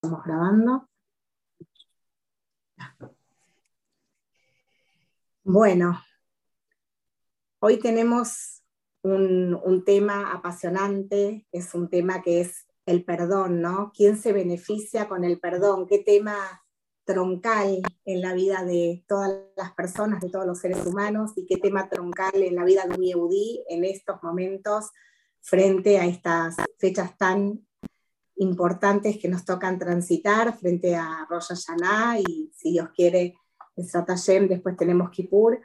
estamos grabando. Bueno, hoy tenemos un, tema apasionante, es un tema que es el perdón, ¿no? ¿Quién se beneficia con el perdón? ¿Qué tema troncal en la vida de todas las personas, de todos los seres humanos, y qué tema troncal en la vida de un Yehudi en estos momentos frente a estas fechas tan importantes que nos tocan transitar frente a Rosh Hashanah y si Dios quiere, Hashem, después tenemos Kippur.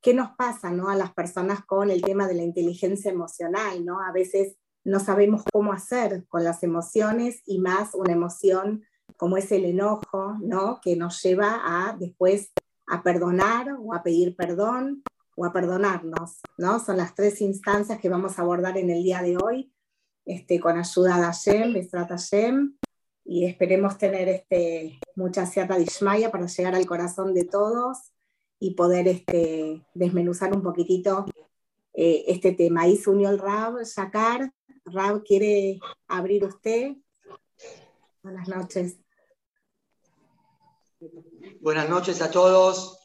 ¿Qué nos pasa ¿no? a las personas con el tema de la inteligencia emocional? ¿no? A veces no sabemos cómo hacer con las emociones y más una emoción como es el enojo, ¿no? que nos lleva a después a perdonar o a pedir perdón o a perdonarnos. ¿no? Son las tres instancias que vamos a abordar en el día de hoy este, con ayuda de Hashem, y esperemos tener este, mucha cierta dismaya para llegar al corazón de todos y poder este, desmenuzar un poquitito eh, este tema. Ahí se unió el Rab, Shakar. Rab, ¿quiere abrir usted? Buenas noches. Buenas noches a todos.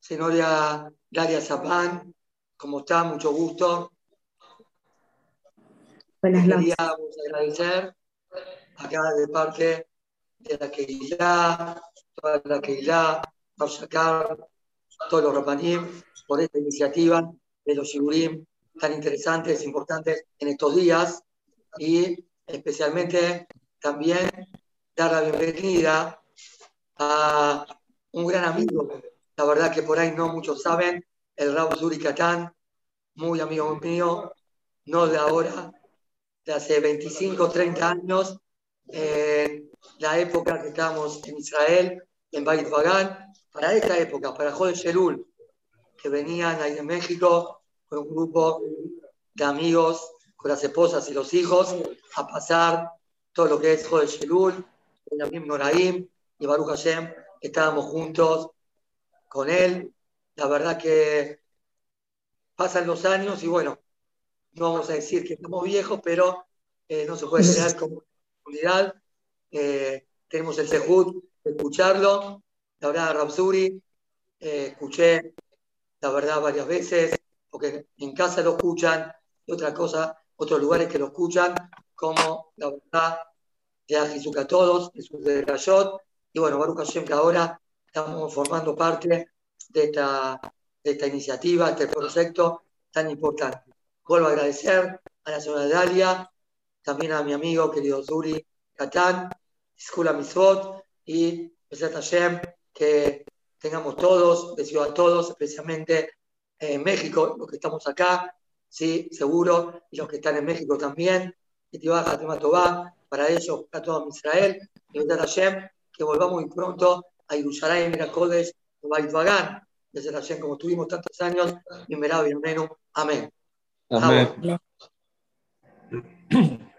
Señora Daria Zapán, ¿cómo está? Mucho gusto. Buenas noches. Queríamos agradecer acá de parte de la Keilah, toda la Keilah, por sacar todos los Rapanim, por esta iniciativa de los Shigurim tan interesantes, importantes en estos días y especialmente también dar la bienvenida a un gran amigo, la verdad que por ahí no muchos saben, el Raúl Zuri muy amigo mío, no de ahora, de hace 25, 30 años, en la época que estábamos en Israel, en Beit Bagan, para esta época, para Joder Shelul, que venían ahí de México con un grupo de amigos, con las esposas y los hijos, a pasar todo lo que es Joder Shelul, Benjamín Noraim y Baruch Hashem, estábamos juntos con él. La verdad que pasan los años y bueno, no vamos a decir que estamos viejos, pero eh, no se puede crear como comunidad. Eh, tenemos el sejud de escucharlo. La verdad, Rapsuri, eh, escuché, la verdad, varias veces, porque en casa lo escuchan, y otra cosa, otros lugares que lo escuchan, como la verdad de Ajizuka todos, de su Rayot, y bueno, Baruch Hashem, que ahora estamos formando parte de esta, de esta iniciativa, este proyecto tan importante. Vuelvo a agradecer a la señora Dalia, también a mi amigo querido Zuri Katán, Skula Misvot y Besat Hashem, que tengamos todos, deseo a todos, especialmente en México, los que estamos acá, sí, seguro, y los que están en México también, y te baja Tobá, para ellos, para todo Israel, y Besat Hashem, que volvamos muy pronto a Yerushalayim, Miracodes, Bait Bagan, desde Hashem, como tuvimos tantos años, y Amén. Amén.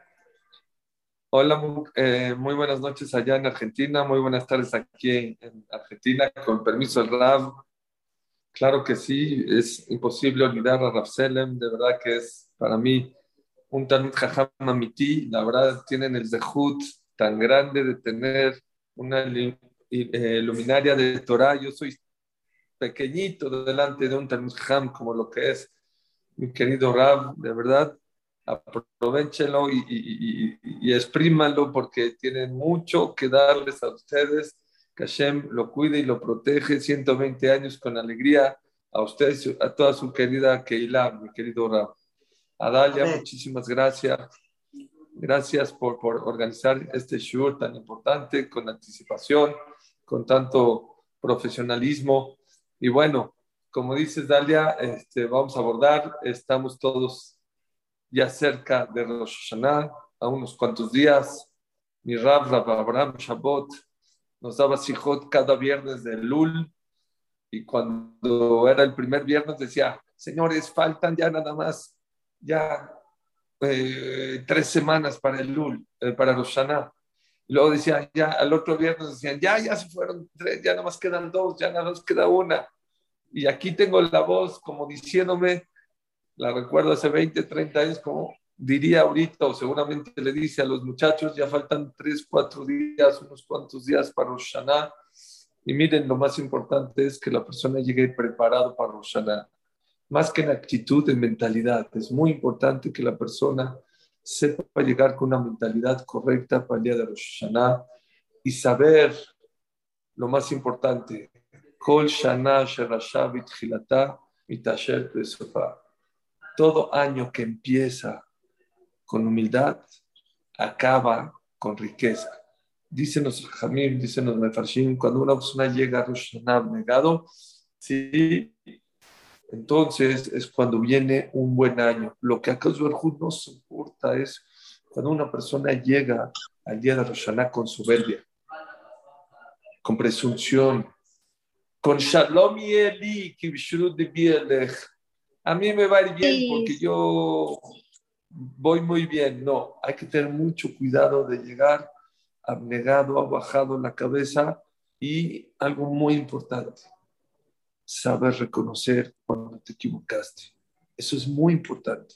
Hola, eh, muy buenas noches allá en Argentina, muy buenas tardes aquí en Argentina, con permiso del Rab. Claro que sí, es imposible olvidar a Rav Selem, de verdad que es para mí un Talmud Jajam Amiti, la verdad tienen el zehut tan grande de tener una eh, luminaria de Torah, yo soy pequeñito delante de un Talmud Jajam como lo que es mi querido Rab, de verdad, aprovechenlo y, y, y, exprímanlo porque tienen mucho que darles a ustedes. Que Hashem lo cuide y lo protege 120 años con alegría a ustedes, a toda su querida Keilah, mi querido Rab. Adalia, muchísimas gracias. Gracias por, por organizar este show tan importante, con anticipación, con tanto profesionalismo. Y bueno, como dices, Dalia, este, vamos a abordar, estamos todos ya cerca de Rosh Hashanah, a unos cuantos días. Mi Rab, Rab Abraham Shabbat, nos daba sijot cada viernes de Lul, y cuando era el primer viernes decía, señores, faltan ya nada más, ya eh, tres semanas para el Lul, eh, para Rosh Hashanah. Luego decía, ya al otro viernes decían, ya, ya se fueron tres, ya nada más quedan dos, ya nada más queda una. Y aquí tengo la voz como diciéndome, la recuerdo hace 20, 30 años, como diría ahorita, o seguramente le dice a los muchachos, ya faltan tres, cuatro días, unos cuantos días para Roshaná. Y miren, lo más importante es que la persona llegue preparado para Roshaná. Más que en actitud, en mentalidad. Es muy importante que la persona sepa llegar con una mentalidad correcta para el día de Roshaná y saber lo más importante. Kol Shana Todo año que empieza con humildad acaba con riqueza. Dicen los Jamim, dicen los Mefarshim, cuando una persona llega a Rosh negado, sí, entonces es cuando viene un buen año. Lo que acá no se importa es cuando una persona llega al día de Rosh con soberbia, con presunción, con Shalom y Eli, de A mí me va a ir bien porque yo voy muy bien. No, hay que tener mucho cuidado de llegar abnegado, abajado la cabeza y algo muy importante, saber reconocer cuando te equivocaste. Eso es muy importante.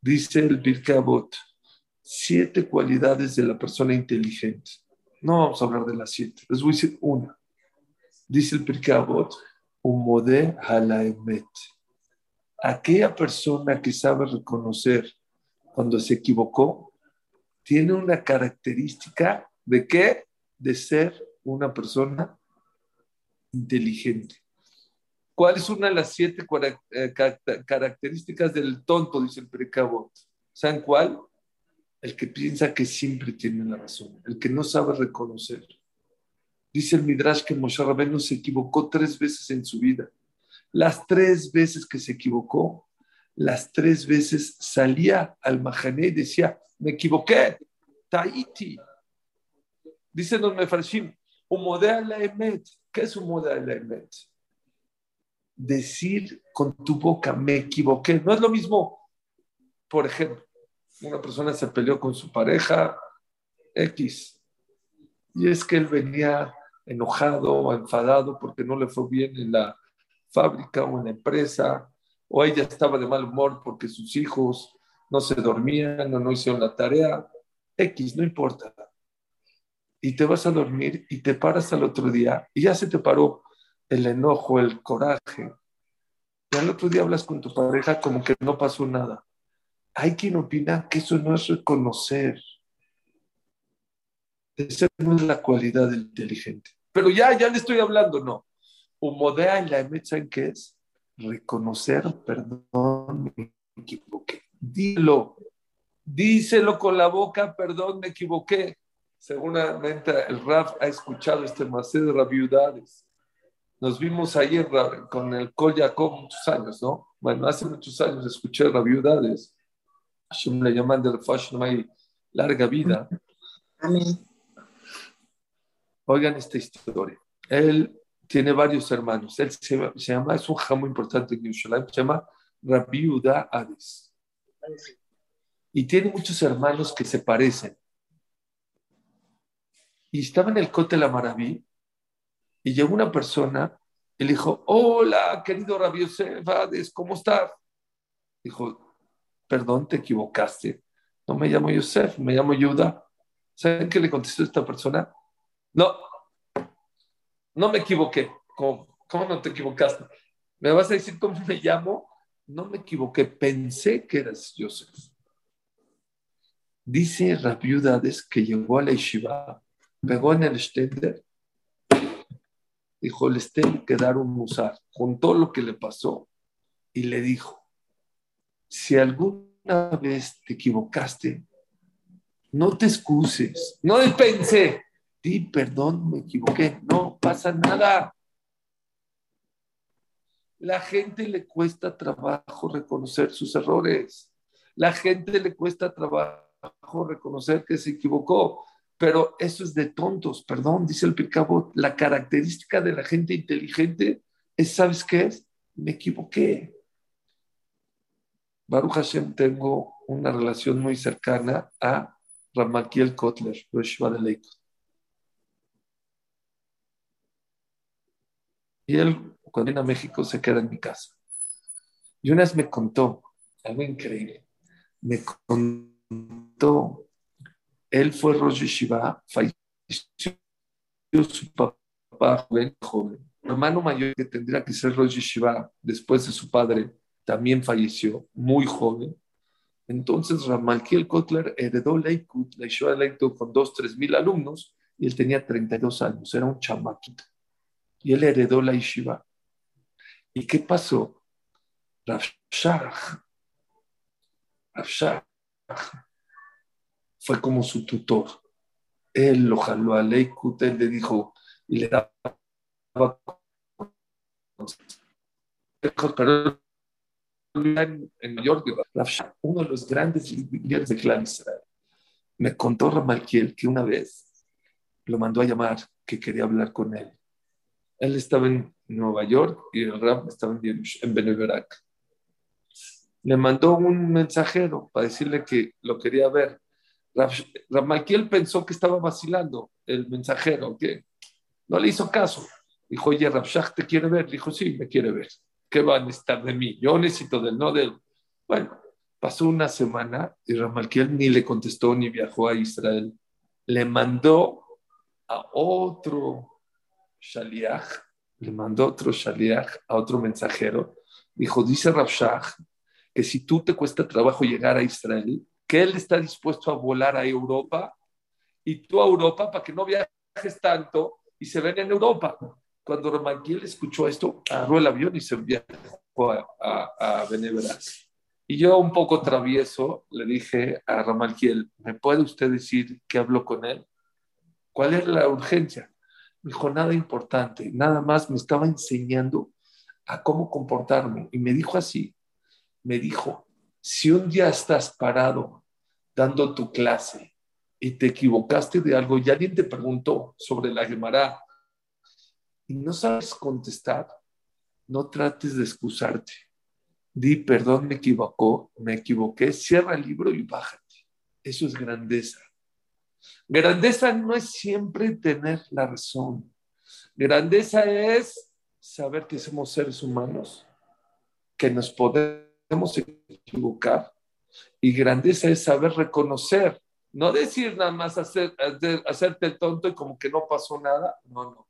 Dice el Birkabot, siete cualidades de la persona inteligente. No vamos a hablar de las siete, les voy a decir una. Dice el Pirkabot, un modé halaemet aquella persona que sabe reconocer cuando se equivocó, tiene una característica de qué? De ser una persona inteligente. ¿Cuál es una de las siete eh, características del tonto? Dice el precabot. ¿Saben cuál? El que piensa que siempre tiene la razón, el que no sabe reconocer. Dice el Midrash que Moshe Rabbeinu se equivocó tres veces en su vida. Las tres veces que se equivocó, las tres veces salía al Mahané y decía, me equivoqué, Tahiti. Dicen los Mefarshim, modelo la emet. ¿Qué es un modelo la emet? Decir con tu boca, me equivoqué. No es lo mismo, por ejemplo, una persona se peleó con su pareja X y es que él venía enojado o enfadado porque no le fue bien en la fábrica o en la empresa, o ella estaba de mal humor porque sus hijos no se dormían o no hicieron la tarea, X, no importa. Y te vas a dormir y te paras al otro día y ya se te paró el enojo, el coraje. Y al otro día hablas con tu pareja como que no pasó nada. Hay quien opina que eso no es reconocer. Esa no es la cualidad inteligente. Pero ya, ya le estoy hablando, no modea en la emet, qué es? Reconocer, perdón, me equivoqué. Dilo, díselo con la boca, perdón, me equivoqué. Seguramente el Raf ha escuchado este macé de rabiudades. Nos vimos ayer con el Kol Jacob muchos años, ¿no? Bueno, hace muchos años escuché rabiudades. Hashem le llaman del Fashion My larga vida. Amén. Oigan esta historia. Él tiene varios hermanos. Él se, llama, es un jamo importante en Yerushalayim, se llama Rabbi Uda. Y tiene muchos hermanos que se parecen. Y estaba en el Cote la Maraví y llegó una persona y le dijo, hola, querido Rabbi Yosef Hades, ¿cómo estás? Dijo, perdón, te equivocaste. No me llamo Yosef, me llamo Yuda. ¿Saben qué le contestó esta persona? No, no me equivoqué. ¿Cómo, no te equivocaste? ¿Me vas a decir cómo me llamo? No me equivoqué, pensé que eras Joseph. Dice Rabiudades que llegó a la yeshiva, pegó en el stender, dijo, les tengo que dar un musar, contó lo que le pasó y le dijo, si alguna vez te equivocaste, no te excuses, no pensé, di perdón, me equivoqué, no pasa nada. La gente le cuesta trabajo reconocer sus errores. La gente le cuesta trabajo reconocer que se equivocó. Pero eso es de tontos, perdón, dice el Picabo. La característica de la gente inteligente es, ¿sabes qué es? Me equivoqué. Baruch Hashem, tengo una relación muy cercana a Ramakiel Kotler, de Y él, cuando viene a México, se queda en mi casa. Y una vez me contó algo increíble. Me contó, él fue Rosh Yeshiva, falleció su papá joven, joven. hermano mayor que tendría que ser Rosh Yeshiva después de su padre, también falleció muy joven. Entonces Ramalkiel Kotler heredó Leikut, la Yeshiva Leikut con dos, tres mil alumnos, y él tenía 32 años, era un chamaquito. Y él heredó la Yeshiva. ¿Y qué pasó? Rav fue como su tutor. Él lo jaló a Leikut, él le dijo, y le daba en, York, uno de los grandes líderes de Israel, me contó Ramalkiel que una vez lo mandó a llamar, que quería hablar con él. Él estaba en Nueva York y el Ram estaba en, en Beneverak. Le mandó un mensajero para decirle que lo quería ver. Ramalkiel pensó que estaba vacilando el mensajero, que no le hizo caso. Dijo, oye, Rabshah te quiere ver. Dijo, sí, me quiere ver. ¿Qué va a necesitar de mí? Yo necesito del no de él. Bueno, pasó una semana y Ramalkiel ni le contestó ni viajó a Israel. Le mandó a otro shaliach, le mandó otro shaliach a otro mensajero. Dijo, dice Rabshah que si tú te cuesta trabajo llegar a Israel, que él está dispuesto a volar a Europa y tú a Europa para que no viajes tanto y se ven en Europa. Cuando Ramalquiel escuchó esto, agarró el avión y se viajó a, a, a Y yo, un poco travieso, le dije a Ramalquiel, ¿me puede usted decir qué habló con él? ¿Cuál es la urgencia? Me dijo, nada importante, nada más me estaba enseñando a cómo comportarme. Y me dijo así, me dijo, si un día estás parado dando tu clase y te equivocaste de algo y alguien te preguntó sobre la Gemara y no sabes contestar, no trates de excusarte. Di, perdón, me equivocó, me equivoqué, cierra el libro y bájate. Eso es grandeza. Grandeza no es siempre tener la razón. Grandeza es saber que somos seres humanos, que nos podemos equivocar. Y grandeza es saber reconocer, no decir nada más hacer, hacerte el tonto y como que no pasó nada. No, no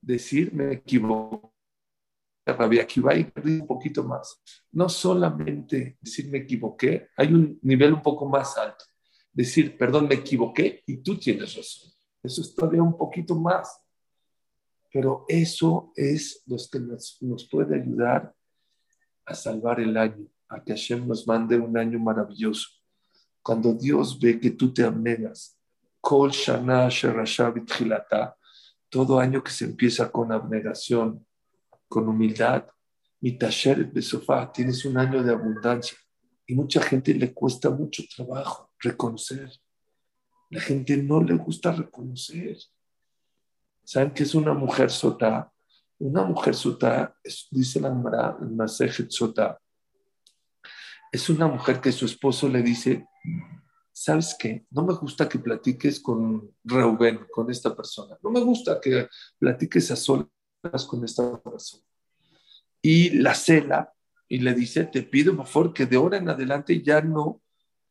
decir me equivoco. Rabia va y un poquito más. No solamente decir me equivoqué, hay un nivel un poco más alto. Decir, perdón, me equivoqué y tú tienes razón. Eso es todavía un poquito más. Pero eso es lo que nos, puede ayudar a salvar el año, a que Hashem nos mande un año maravilloso. Cuando Dios ve que tú te abnegas, Kol Shana todo año que se empieza con abnegación, con humildad, mi taller de sofá, tienes un año de abundancia. Y mucha gente le cuesta mucho trabajo reconocer. La gente no le gusta reconocer. ¿Saben qué es una mujer sota? Una mujer sota, dice la Mara, el Masejet sota, es una mujer que su esposo le dice, ¿sabes qué? No me gusta que platiques con Reuben, con esta persona. No me gusta que platiques a solas con esta persona. Y la cela y le dice, te pido por favor que de ahora en adelante ya no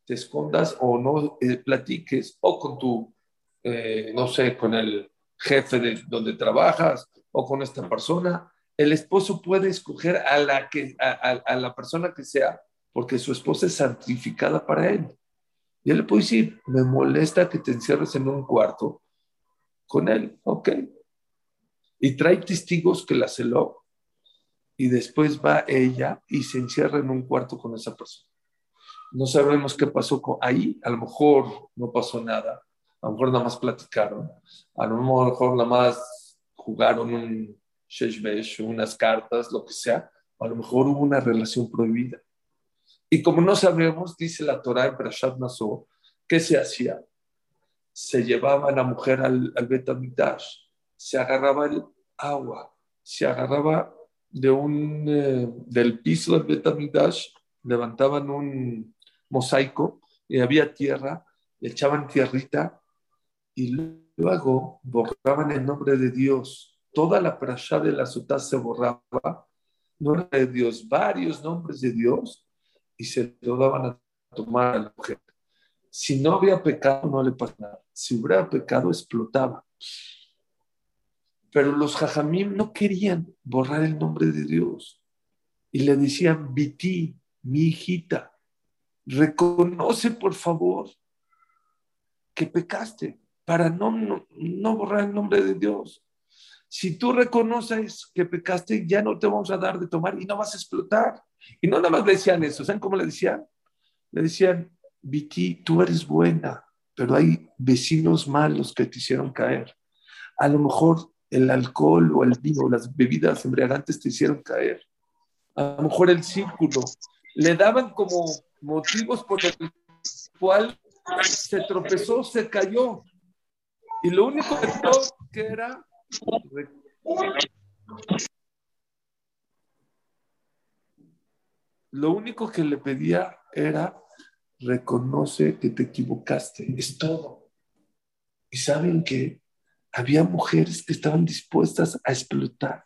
te escondas o no eh, platiques o con tu, eh, no sé, con el jefe de donde trabajas o con esta persona. El esposo puede escoger a la, que, a la persona que sea porque su esposa es santificada para él. Y él puede decir, me molesta que te encierres en un cuarto con él, ok. Y trae testigos que la celó y después va ella y se encierra en un cuarto con esa persona. No sabemos qué pasó ahí, a lo mejor no pasó nada, a lo mejor nada más platicaron, a lo mejor nada más jugaron un sheshbesh, unas cartas, lo que sea, a lo mejor hubo una relación prohibida. Y como no sabemos, dice la Torah en Prashat Naso, ¿qué se hacía? Se llevaba a la mujer al, al Betamigdash, se agarraba el agua, se agarraba de un, eh, del piso del Betamigdash, levantaban un mosaico y había tierra, le echaban tierrita y luego borraban el nombre de Dios. Toda la prasha de la sotá se borraba, nombre de Dios, varios nombres de Dios y se lo daban a tomar a la mujer. Si no había pecado, no le pasaba. Si hubiera pecado, explotaba. Pero los jajamim no querían borrar el nombre de Dios. Y le decían, Viti, mi hijita, reconoce por favor que pecaste para no, no, borrar el nombre de Dios. Si tú reconoces que pecaste, ya no te vamos a dar de tomar y no vas a explotar. Y no nada más le decían eso, ¿saben cómo le decían? Le decían, Viti, tú eres buena, pero hay vecinos malos que te hicieron caer. A lo mejor el alcohol o el vino, las bebidas embriagantes te hicieron caer. A lo mejor el círculo. Le daban como motivos por el cual se tropezó, se cayó. Y lo único que era lo único que le pedía era reconoce que te equivocaste, es todo. Y saben que había mujeres que estaban dispuestas a explotar,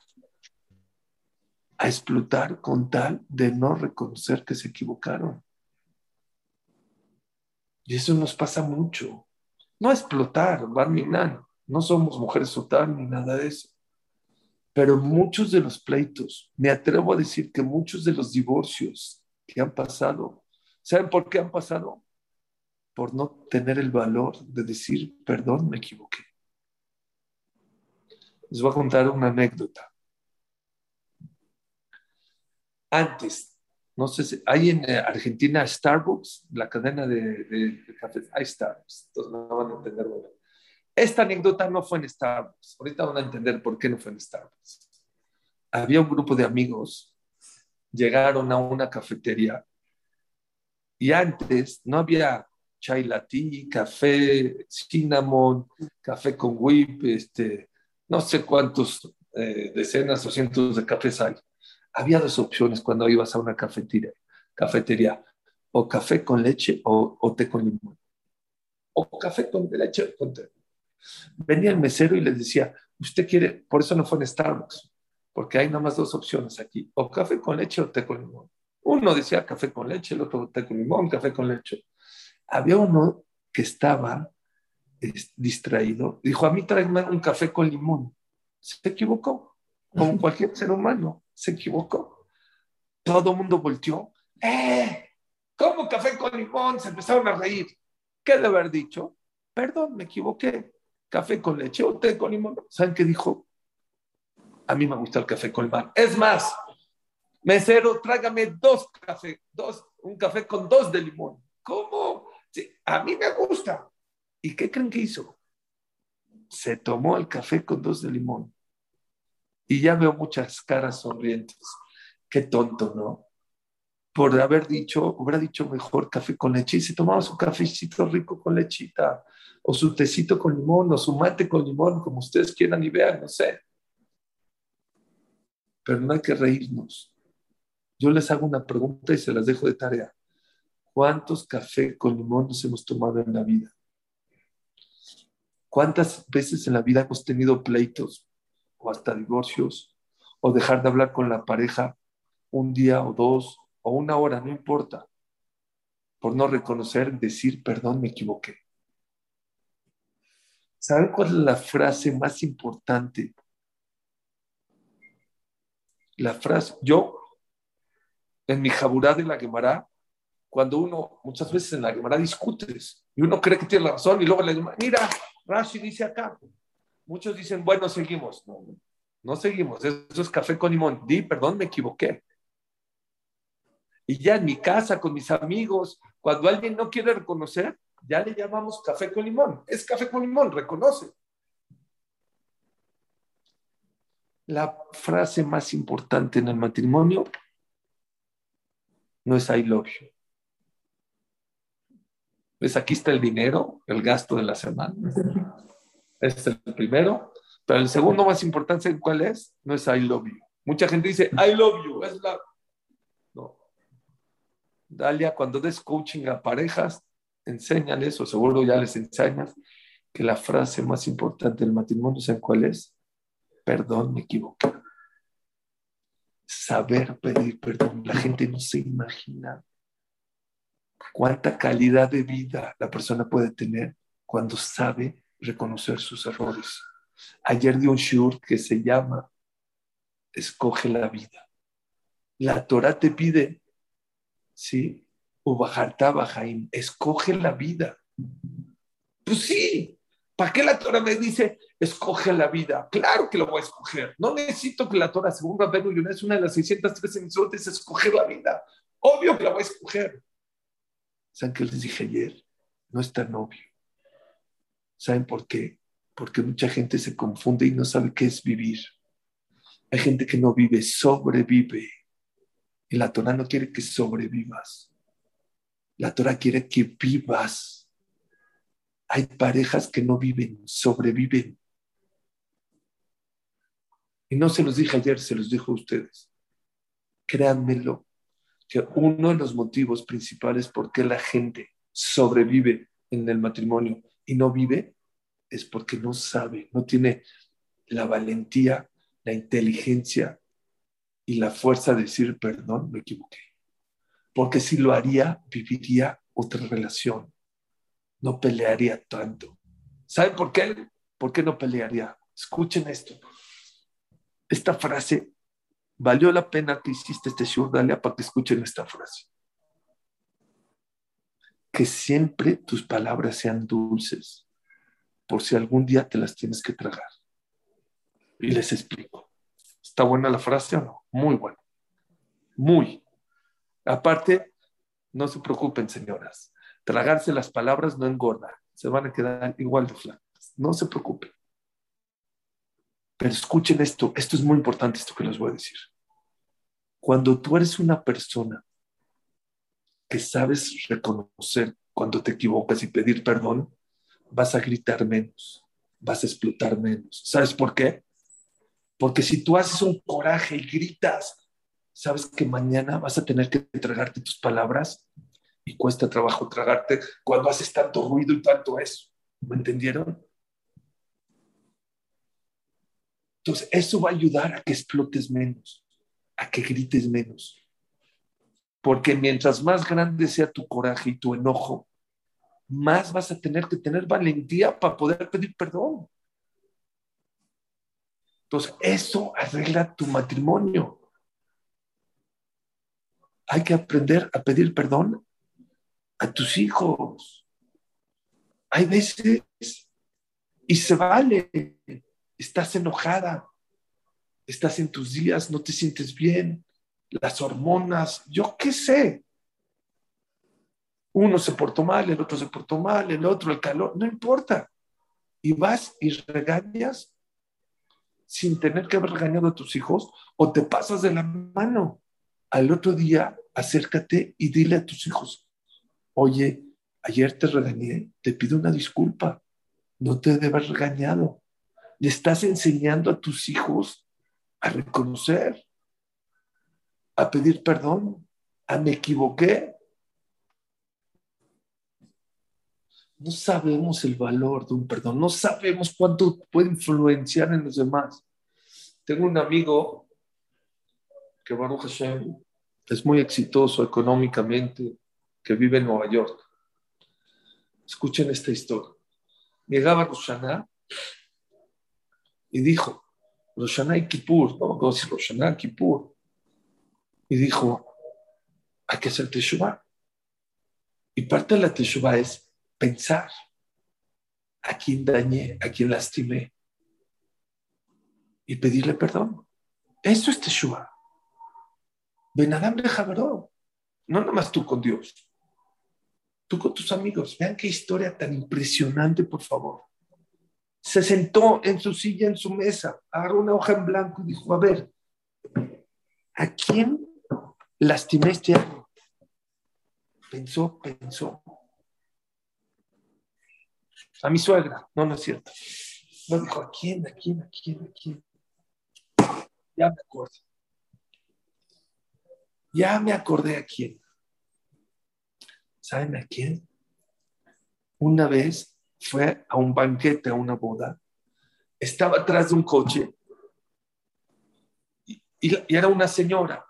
a explotar con tal de no reconocer que se equivocaron. Y eso nos pasa mucho. No explotar, Barminan, no somos mujeres sotar ni nada de eso. Pero muchos de los pleitos, me atrevo a decir que muchos de los divorcios que han pasado, ¿saben por qué han pasado? Por no tener el valor de decir, perdón, me equivoqué. Les voy a contar una anécdota. Antes, no sé si hay en eh, Argentina Starbucks, la cadena de, cafés, hay Starbucks, entonces no van a entender bueno. Esta anécdota no fue en Starbucks, ahorita van a entender por qué no fue en Starbucks. Había un grupo de amigos, llegaron a una cafetería y antes no había chai latte, café, cinnamon, café con whip, este, no sé cuántos eh, decenas o cientos de cafés hay. Había dos opciones cuando ibas a una cafetería, cafetería o café con leche o, té con limón, o café con leche o con té. Venía el mesero y les decía, usted quiere, por eso no fue en Starbucks, porque hay nada más dos opciones aquí, o café con leche o té con limón. Uno decía café con leche, el otro té con limón, café con leche. Había uno que estaba distraído, dijo, a mí tráeme un café con limón. Se equivocó, como cualquier ser humano, se equivocó. Todo el mundo volteó. ¡Eh! ¿Cómo café con limón? Se empezaron a reír. ¿Qué de haber dicho? Perdón, me equivoqué. Café con leche o té con limón. ¿Saben qué dijo? A mí me gusta el café con limón. Es más, mesero, trágame dos cafés, dos, un café con dos de limón. ¿Cómo? a mí me gusta. ¿Y qué creen que hizo? Se tomó el café con dos de limón. Y ya veo muchas caras sonrientes. Qué tonto, ¿no? Por haber dicho, hubiera dicho mejor café con leche y se tomaba su cafecito rico con lechita, o su tecito con limón, o su mate con limón, como ustedes quieran y vean, no sé. Pero no hay que reírnos. Yo les hago una pregunta y se las dejo de tarea. ¿Cuántos café con limón nos hemos tomado en la vida? ¿Cuántas veces en la vida hemos tenido pleitos o hasta divorcios o dejar de hablar con la pareja un día o dos o una hora, no importa, por no reconocer, decir, perdón, me equivoqué? ¿Saben cuál es la frase más importante? La frase, yo, en mi jaburá de la Gemara, cuando uno, muchas veces en la Gemara discutes y uno cree que tiene la razón y luego le dice, mira, Rashi dice acá. Muchos dicen, bueno, seguimos. No, no seguimos. Eso es café con limón. Di, perdón, me equivoqué. Y ya en mi casa, con mis amigos, cuando alguien no quiere reconocer, ya le llamamos café con limón. Es café con limón, reconoce. La frase más importante en el matrimonio no es I love you. Pues aquí está el dinero, el gasto de la semana. Este es el primero. Pero el segundo más importante, ¿cuál es? No es I love you. Mucha gente dice, I love you. Es la... No. Dalia, cuando des coaching a parejas, enséñales, o seguro ya les enseñas, que la frase más importante del matrimonio, ¿saben cuál es? Perdón, me equivoqué. Saber pedir perdón. La gente no se imagina cuánta calidad de vida la persona puede tener cuando sabe reconocer sus errores. Ayer di un shur que se llama Escoge la vida. La Torah te pide, ¿sí? Jaim, escoge la vida. Pues sí, ¿para qué la Torah me dice escoge la vida? Claro que lo voy a escoger. No necesito que la Torah, según Rabenu es una de las 613 emisoras, escoger la vida. Obvio que la voy a escoger. ¿Saben qué les dije ayer? No es tan obvio. ¿Saben por qué? Porque mucha gente se confunde y no sabe qué es vivir. Hay gente que no vive, sobrevive. Y la Torah no quiere que sobrevivas. La Torah quiere que vivas. Hay parejas que no viven, sobreviven. Y no se los dije ayer, se los dijo a ustedes. Créanmelo, que uno de los motivos principales por qué la gente sobrevive en el matrimonio y no vive es porque no sabe, no tiene la valentía, la inteligencia y la fuerza de decir, perdón, me equivoqué. Porque si lo haría, viviría otra relación, no pelearía tanto. ¿Saben por qué? ¿Por qué no pelearía? Escuchen esto. Esta frase valió la pena que hiciste este show, Dalia, para que escuchen esta frase. Que siempre tus palabras sean dulces, por si algún día te las tienes que tragar. Y les explico. ¿Está buena la frase o no? Muy buena. Muy. Aparte, no se preocupen, señoras. Tragarse las palabras no engorda. Se van a quedar igual de flacas. No se preocupen. Pero escuchen esto, esto es muy importante, esto que les voy a decir. Cuando tú eres una persona que sabes reconocer cuando te equivocas y pedir perdón, vas a gritar menos, vas a explotar menos. ¿Sabes por qué? Porque si tú haces un coraje y gritas, sabes que mañana vas a tener que tragarte tus palabras y cuesta trabajo tragarte cuando haces tanto ruido y tanto eso. ¿Me entendieron? Entonces, eso va a ayudar a que explotes menos, a que grites menos. Porque mientras más grande sea tu coraje y tu enojo, más vas a tener que tener valentía para poder pedir perdón. Entonces, eso arregla tu matrimonio. Hay que aprender a pedir perdón a tus hijos. Hay veces, y se vale, estás enojada, estás en tus días, no te sientes bien, las hormonas, yo qué sé. Uno se portó mal, el otro se portó mal, el otro el calor, no importa. Y vas y regañas sin tener que haber regañado a tus hijos o te pasas de la mano. Al otro día, acércate y dile a tus hijos, oye, ayer te regañé, te pido una disculpa, no te debe haber regañado le estás enseñando a tus hijos a reconocer, a pedir perdón, a me equivoqué. No sabemos el valor de un perdón, no sabemos cuánto puede influenciar en los demás. Tengo un amigo que Baruch Hashem es muy exitoso económicamente, que vive en Nueva York. Escuchen esta historia. Llegaba Roshaná y dijo, Roshaná y Kippur, no me decir Roshaná, Kippur, y dijo, hay que hacer Teshuvah. Y parte de la Teshuvah es pensar a quién dañé, a quién lastimé, y pedirle perdón. Eso es Teshuvah. Benadam de Jabaró, no nada más tú con Dios, tú con tus amigos. Vean qué historia tan impresionante, por favor se sentó en su silla, en su mesa, agarró una hoja en blanco y dijo, a ver, ¿a quién lastimé este año? Pensó, pensó. A mi suegra, no, no es cierto. No dijo, ¿a quién, a quién, a quién, a quién? Ya me acordé. Ya me acordé a quién. ¿Saben a quién? Una vez fue a un banquete, a una boda, estaba atrás de un coche y, era una señora.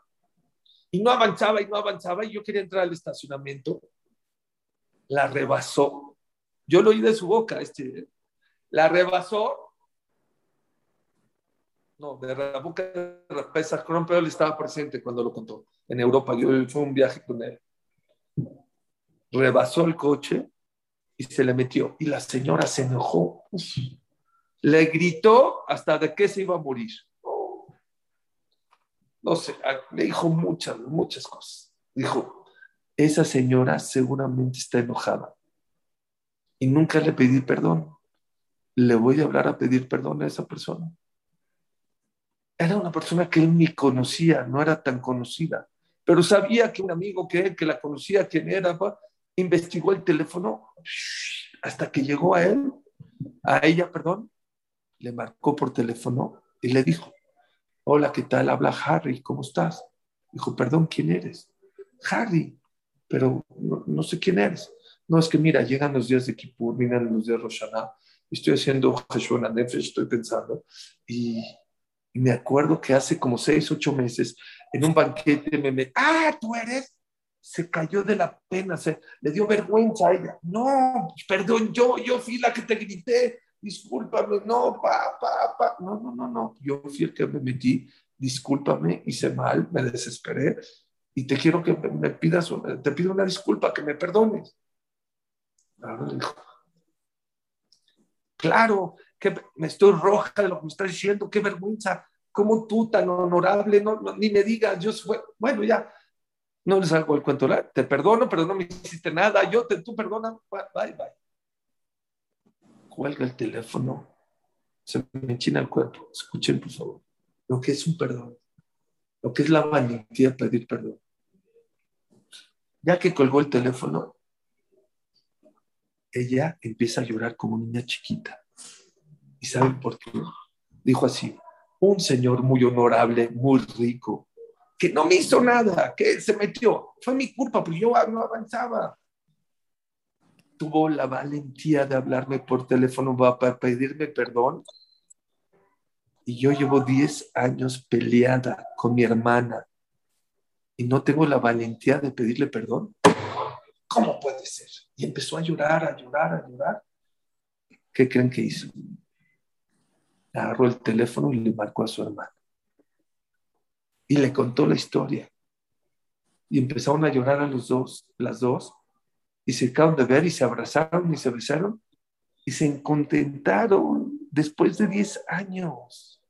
Y no avanzaba y no avanzaba y yo quería entrar al estacionamiento la rebasó. Yo lo oí de su boca, este, la rebasó. No, de la boca de pero él estaba presente cuando lo contó en Europa. Yo fue un viaje con él. Rebasó el coche y se le metió. Y la señora se enojó. Le gritó hasta de qué se iba a morir. No sé, le dijo muchas, muchas cosas. Dijo, esa señora seguramente está enojada y nunca le pedí perdón. Le voy a hablar a pedir perdón a esa persona. Era una persona que él ni conocía, no era tan conocida, pero sabía que un amigo que él, que la conocía, quién era, investigó el teléfono hasta que llegó a él, a ella, perdón, le marcó por teléfono y le dijo, hola, ¿qué tal? Habla Harry, ¿cómo estás? Dijo, perdón, ¿quién eres? Harry, pero no, sé quién eres. No, es que mira, llegan los días de Kippur, vienen los días de Rosh estoy haciendo Heshwan Nefesh, estoy pensando, y, y, me acuerdo que hace como seis, ocho meses, en un banquete me, me ah, tú eres, se cayó de la pena, se, le dio vergüenza a ella. No, perdón, yo, yo fui la que te grité, discúlpame, no, pa, pa, pa. No, no, no, no, yo fui el que me metí, discúlpame, hice mal, me desesperé y te quiero que me pidas, te pido una disculpa, que me perdones. Claro, que me estoy roja de lo que me estás diciendo, qué vergüenza, como tú tan honorable, no, ni me digas, yo fue, bueno, ya, no les hago el cuento, te perdono, pero no me hiciste nada, yo te, tú perdona, bye, bye. Cuelga el teléfono, se me enchina el cuerpo, escuchen por favor, lo que es un perdón, lo que es la valentía de pedir perdón. Ya que colgó el teléfono, ella empieza a llorar como niña chiquita. ¿Y saben por qué? Dijo así, un señor muy honorable, muy rico, que no me hizo nada, que se metió. Fue mi culpa, porque yo no avanzaba. Tuvo la valentía de hablarme por teléfono para pedirme perdón. Y yo llevo 10 años peleada con mi hermana y no tengo la valentía de pedirle perdón. ¿Cómo puede ser? Y empezó a llorar, a llorar, a llorar. ¿Qué creen que hizo? Agarró el teléfono y le marcó a su hermana y le contó la historia. Y empezaron a llorar a los dos, las dos, y se acaban de ver y se abrazaron y se besaron y se contentaron después de 10 años.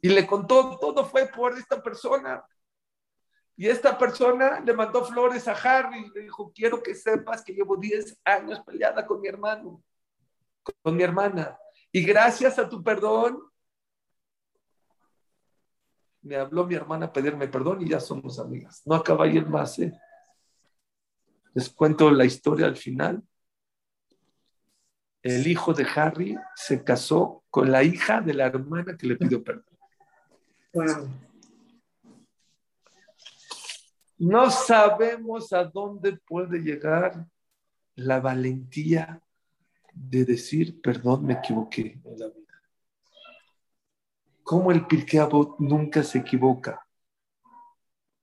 Y le contó, todo fue por esta persona. Y esta persona le mandó flores a Harry y le dijo, quiero que sepas que llevo 10 años peleada con mi hermano, con mi hermana. Y gracias a tu perdón, me habló mi hermana a pedirme perdón y ya somos amigas. No acaba ahí el más. ¿eh? Les cuento la historia al final. El hijo de Harry se casó con la hija de la hermana que le pidió perdón. No sabemos a dónde puede llegar la valentía de decir, perdón, me equivoqué en la vida cómo el Pirkei nunca se equivoca.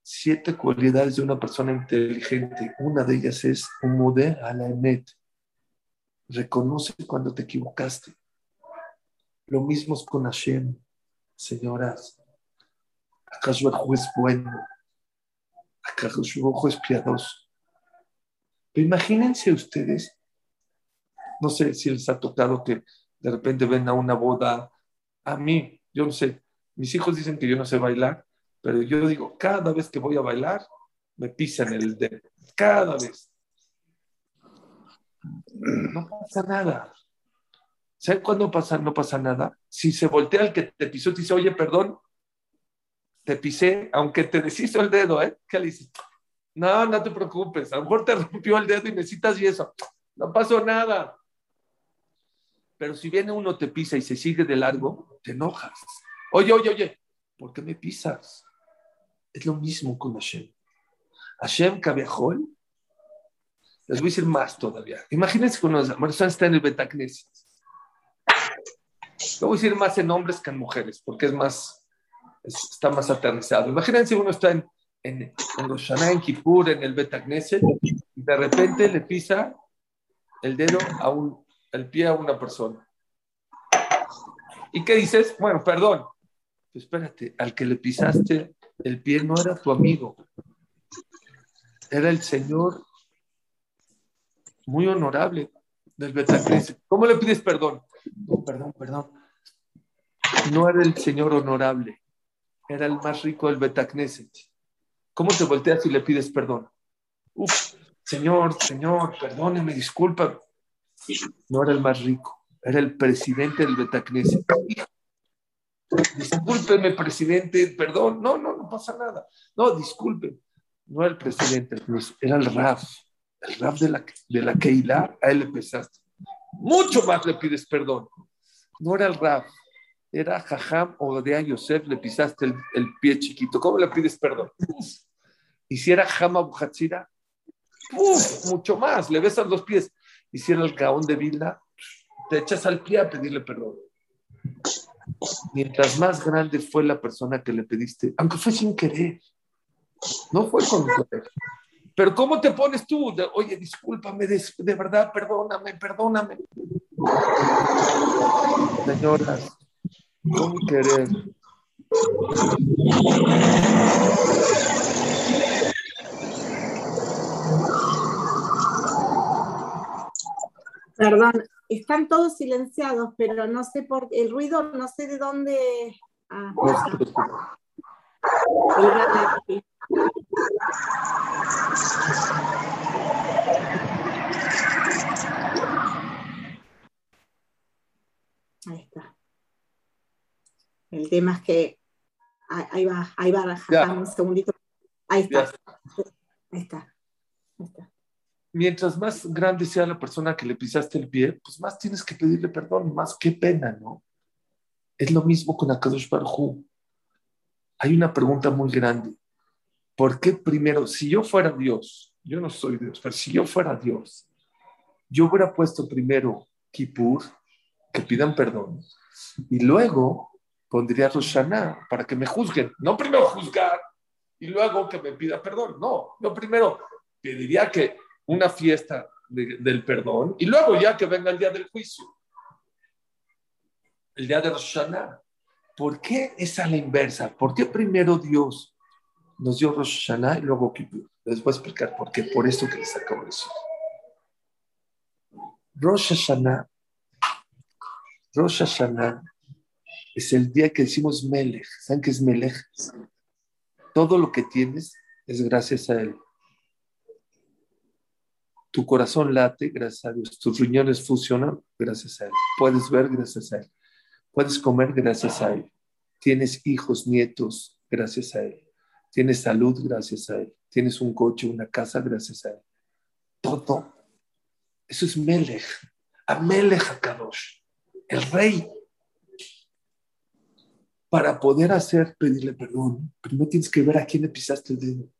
Siete cualidades de una persona inteligente. Una de ellas es un modelo a la emet. Reconoce cuando te equivocaste. Lo mismo es con Hashem, señoras. ¿Acaso el juez bueno? ¿Acaso el juez piadoso? Pero imagínense ustedes, no sé si les ha tocado que de repente ven a una boda, a mí yo no sé, mis hijos dicen que yo no sé bailar, pero yo digo, cada vez que voy a bailar, me pisan el dedo. Cada vez. No pasa nada. ¿Sabes cuándo pasa, no pasa nada? Si se voltea el que te pisó y dice, oye, perdón, te pisé, aunque te deshizo el dedo, ¿eh? ¿Qué le dices? No, no te preocupes, a lo mejor te rompió el dedo y necesitas y eso. No pasó nada. Pero si viene uno, te pisa y se sigue de largo, te enojas. Oye, oye, oye, ¿por qué me pisas? Es lo mismo con Hashem. Hashem Kabehol, les voy a decir más todavía. Imagínense cuando la persona está en el Betacnesis. Le voy a decir más en hombres que en mujeres, porque es más, está más aterrizado. Imagínense uno está en, en, en en Kippur, en el Betagneset, y de repente le pisa el dedo a un, el pie a una persona. ¿Y qué dices? Bueno, perdón. Espérate, al que le pisaste el pie no era tu amigo, era el Señor muy honorable del Betagneset. ¿Cómo le pides perdón? No, perdón, perdón. No era el Señor honorable, era el más rico del Betagneset. ¿Cómo te volteas y le pides perdón? Uf, Señor, Señor, perdóneme, disculpa. No era el más rico, era el presidente del Betacneset. Discúlpeme, presidente, perdón. No, no, no pasa nada. No, disculpe. No era el presidente, era el RAF. El RAF de la, de la Keilah, a él le pesaste. Mucho más le pides perdón. No era el RAF, era Jajam o de Yosef, le pisaste el, el, pie chiquito. ¿Cómo le pides perdón? Y si era Buhatzira, mucho más, le besas los pies. Y si era el Gaón de Vilna, te echas al pie a pedirle perdón. Mientras más grande fue la persona que le pediste, aunque fue sin querer, no fue con querer. Pero ¿cómo te pones tú? De, Oye, discúlpame, de, de, verdad, perdóname, perdóname. Señoras, con querer. Perdón, están todos silenciados, pero no sé por el ruido, no sé de dónde. Ah, Ahí está. El tema es que ahí va, ahí va, un segundito. Ahí está. Ahí está. Ahí está mientras más grande sea la persona que le pisaste el pie, pues más tienes que pedirle perdón, más qué pena, ¿no? Es lo mismo con Akadosh Baruj Hay una pregunta muy grande. ¿Por qué primero, si yo fuera Dios, yo no soy Dios, pero si yo fuera Dios, yo hubiera puesto primero Kippur, que pidan perdón, y luego pondría Roshaná para que me juzguen. No primero juzgar y luego que me pida perdón. No, yo primero pediría que una fiesta de, del perdón y luego ya que venga el día del juicio, el día de Rosh Hashanah. ¿Por qué es a la inversa? ¿Por qué primero Dios nos dio Rosh Hashanah y luego Kippur? Les voy a explicar por qué, por esto que les acabo de decir. Rosh Hashanah, Rosh Hashanah es el día que decimos Melech. ¿Saben qué es Melech? Todo lo que tienes es gracias a él. Tu corazón late, gracias a Dios. Tus riñones funcionan, gracias a Él. Puedes ver, gracias a Él. Puedes comer, gracias a Él. Tienes hijos, nietos, gracias a Él. Tienes salud, gracias a Él. Tienes un coche, una casa, gracias a Él. Todo. Eso es Melech. Amelech Akadosh. El rey. Para poder hacer, pedirle perdón, primero tienes que ver a quién le pisaste el dedo.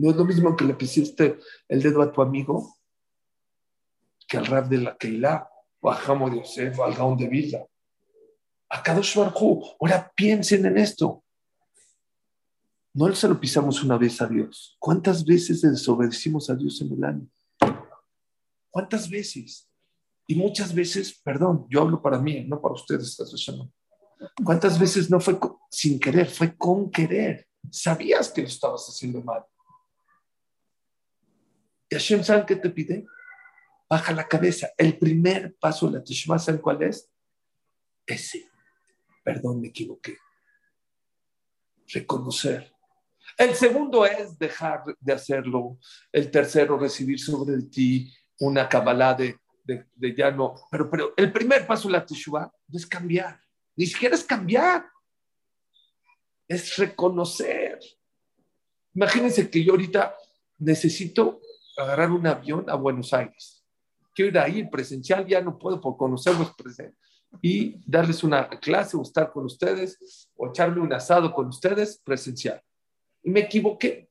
No es lo mismo que le pusiste el dedo a tu amigo que al rap de la Keilah, o a Jamo de Yosef, o al Gaón de Villa. A Kadosh Baruj ahora piensen en esto. No se lo pisamos una vez a Dios. ¿Cuántas veces desobedecimos a Dios en el año? ¿Cuántas veces? Y muchas veces, perdón, yo hablo para mí, no para ustedes, ¿Cuántas veces no fue sin querer, fue con querer? Sabías que lo estabas haciendo mal. Y Hashem, ¿saben qué te pide? Baja la cabeza. El primer paso de la Teshuvah, ¿saben cuál es? Ese. Perdón, me equivoqué. Reconocer. El segundo es dejar de hacerlo. El tercero, recibir sobre ti una cabalá de, de, ya no. Pero, pero el primer paso de la Teshuvah no es cambiar. Ni siquiera es cambiar. Es reconocer. Imagínense que yo ahorita necesito agarrar un avión a Buenos Aires. Quiero ir ahí presencial, ya no puedo por conocerlos presente y darles una clase o estar con ustedes o echarme un asado con ustedes presencial. Y me equivoqué.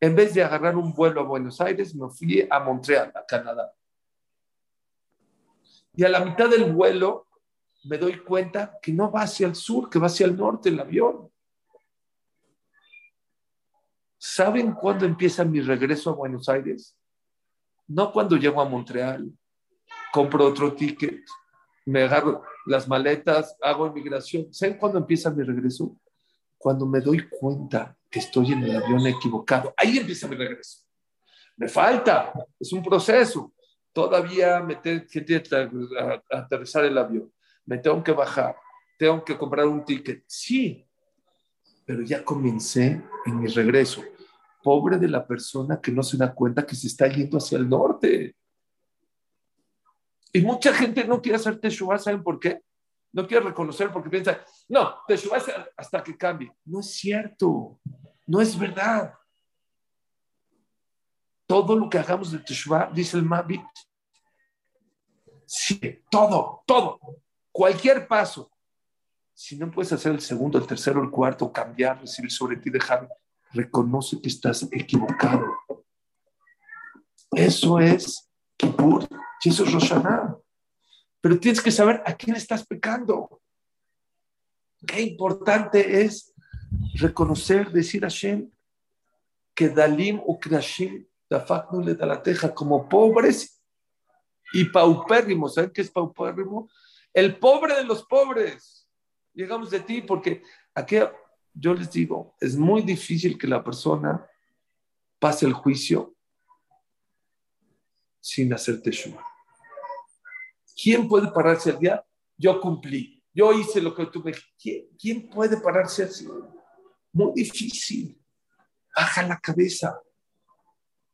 En vez de agarrar un vuelo a Buenos Aires, me fui a Montreal, a Canadá. Y a la mitad del vuelo me doy cuenta que no va hacia el sur, que va hacia el norte el avión. ¿Saben cuándo empieza mi regreso a Buenos Aires? No cuando llego a Montreal, compro otro ticket, me agarro las maletas, hago inmigración. ¿Saben cuándo empieza mi regreso? Cuando me doy cuenta que estoy en el avión equivocado. Ahí empieza mi regreso. Me falta, es un proceso. Todavía me tengo que aterrizar el avión, me tengo que bajar, tengo que comprar un ticket. Sí, pero ya comencé en mi regreso. Pobre de la persona que no se da cuenta que se está yendo hacia el norte. Y mucha gente no quiere hacer Teshuvah, ¿saben por qué? No quiere reconocer porque piensa, no, Teshuvah es hasta que cambie. No es cierto, no es verdad. Todo lo que hagamos de Teshuvah, dice el Mabit, sí, todo, todo, cualquier paso. Si no puedes hacer el segundo, el tercero, el cuarto, cambiar, recibir sobre ti, dejar, reconoce que estás equivocado. Eso es Kippur y eso es Roshaná. Pero tienes que saber a quién estás pecando. Qué importante es reconocer, decir a Hashem que Dalim o Krashim le da la teja como pobres y paupérrimos. ¿Saben qué es paupérrimo? El pobre de los pobres. Llegamos de ti porque aquí yo les digo, es muy difícil que la persona pase el juicio sin hacer teshuva. ¿Quién puede pararse al día? Yo cumplí, yo hice lo que tú me ¿Quién, ¿Quién puede pararse así? Muy difícil. Baja la cabeza.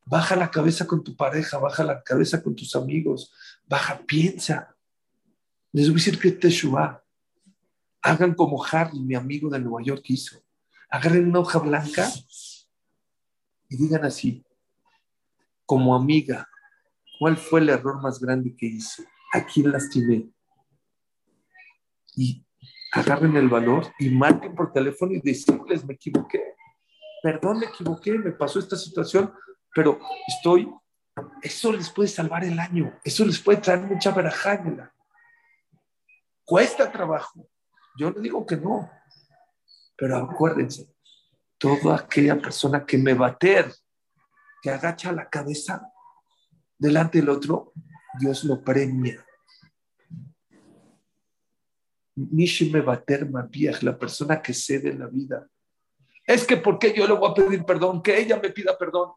Baja la cabeza con tu pareja, baja la cabeza con tus amigos, baja, piensa. Les voy a decir que Teshuvah. Hagan como Harry, mi amigo de Nueva York, hizo. Agarren una hoja blanca y digan así, como amiga, ¿cuál fue el error más grande que hizo? ¿A quién lastimé? Y agarren el valor y marquen por teléfono y decirles, me equivoqué. Perdón, me equivoqué, me pasó esta situación, pero estoy, eso les puede salvar el año, eso les puede traer mucha verajá Cuesta trabajo. Yo no digo que no, pero acuérdense, toda aquella persona que me bater, que agacha la cabeza delante del otro, Dios lo premia. Me bater la persona que cede la vida. Es que porque yo le voy a pedir perdón, que ella me pida perdón.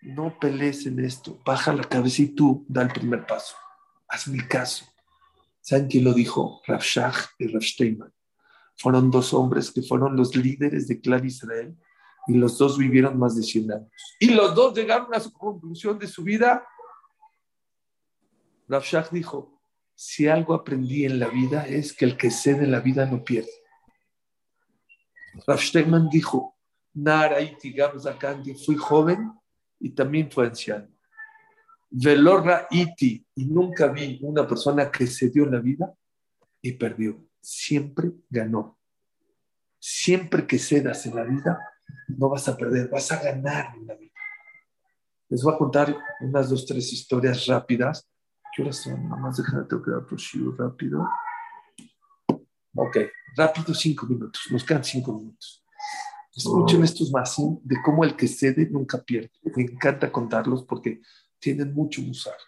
No pelees en esto, baja la cabeza y tú da el primer paso. Haz mi caso. ¿Saben quién lo dijo? Rav Shach y Rav Steinman. Fueron dos hombres que fueron los líderes de Clan Israel y los dos vivieron más de 100 años. Y los dos llegaron a su conclusión de su vida. Rav Shach dijo, si algo aprendí en la vida es que el que cede la vida no pierde. Rav Steinman dijo, Nara Iti fui joven y también fue anciano. Velorra iti, y nunca vi una persona que se dio la vida y perdió. Siempre ganó. Siempre que cedas en la vida, no vas a perder, vas a ganar en la vida. Les voy a contar unas dos, tres historias rápidas. ¿Qué horas son? Nada más déjame, tengo que dar rápido. Ok, rápido, cinco minutos. Nos quedan cinco minutos. Escuchen estos más de cómo el que cede nunca pierde. Me encanta contarlos porque tienen mucho usar.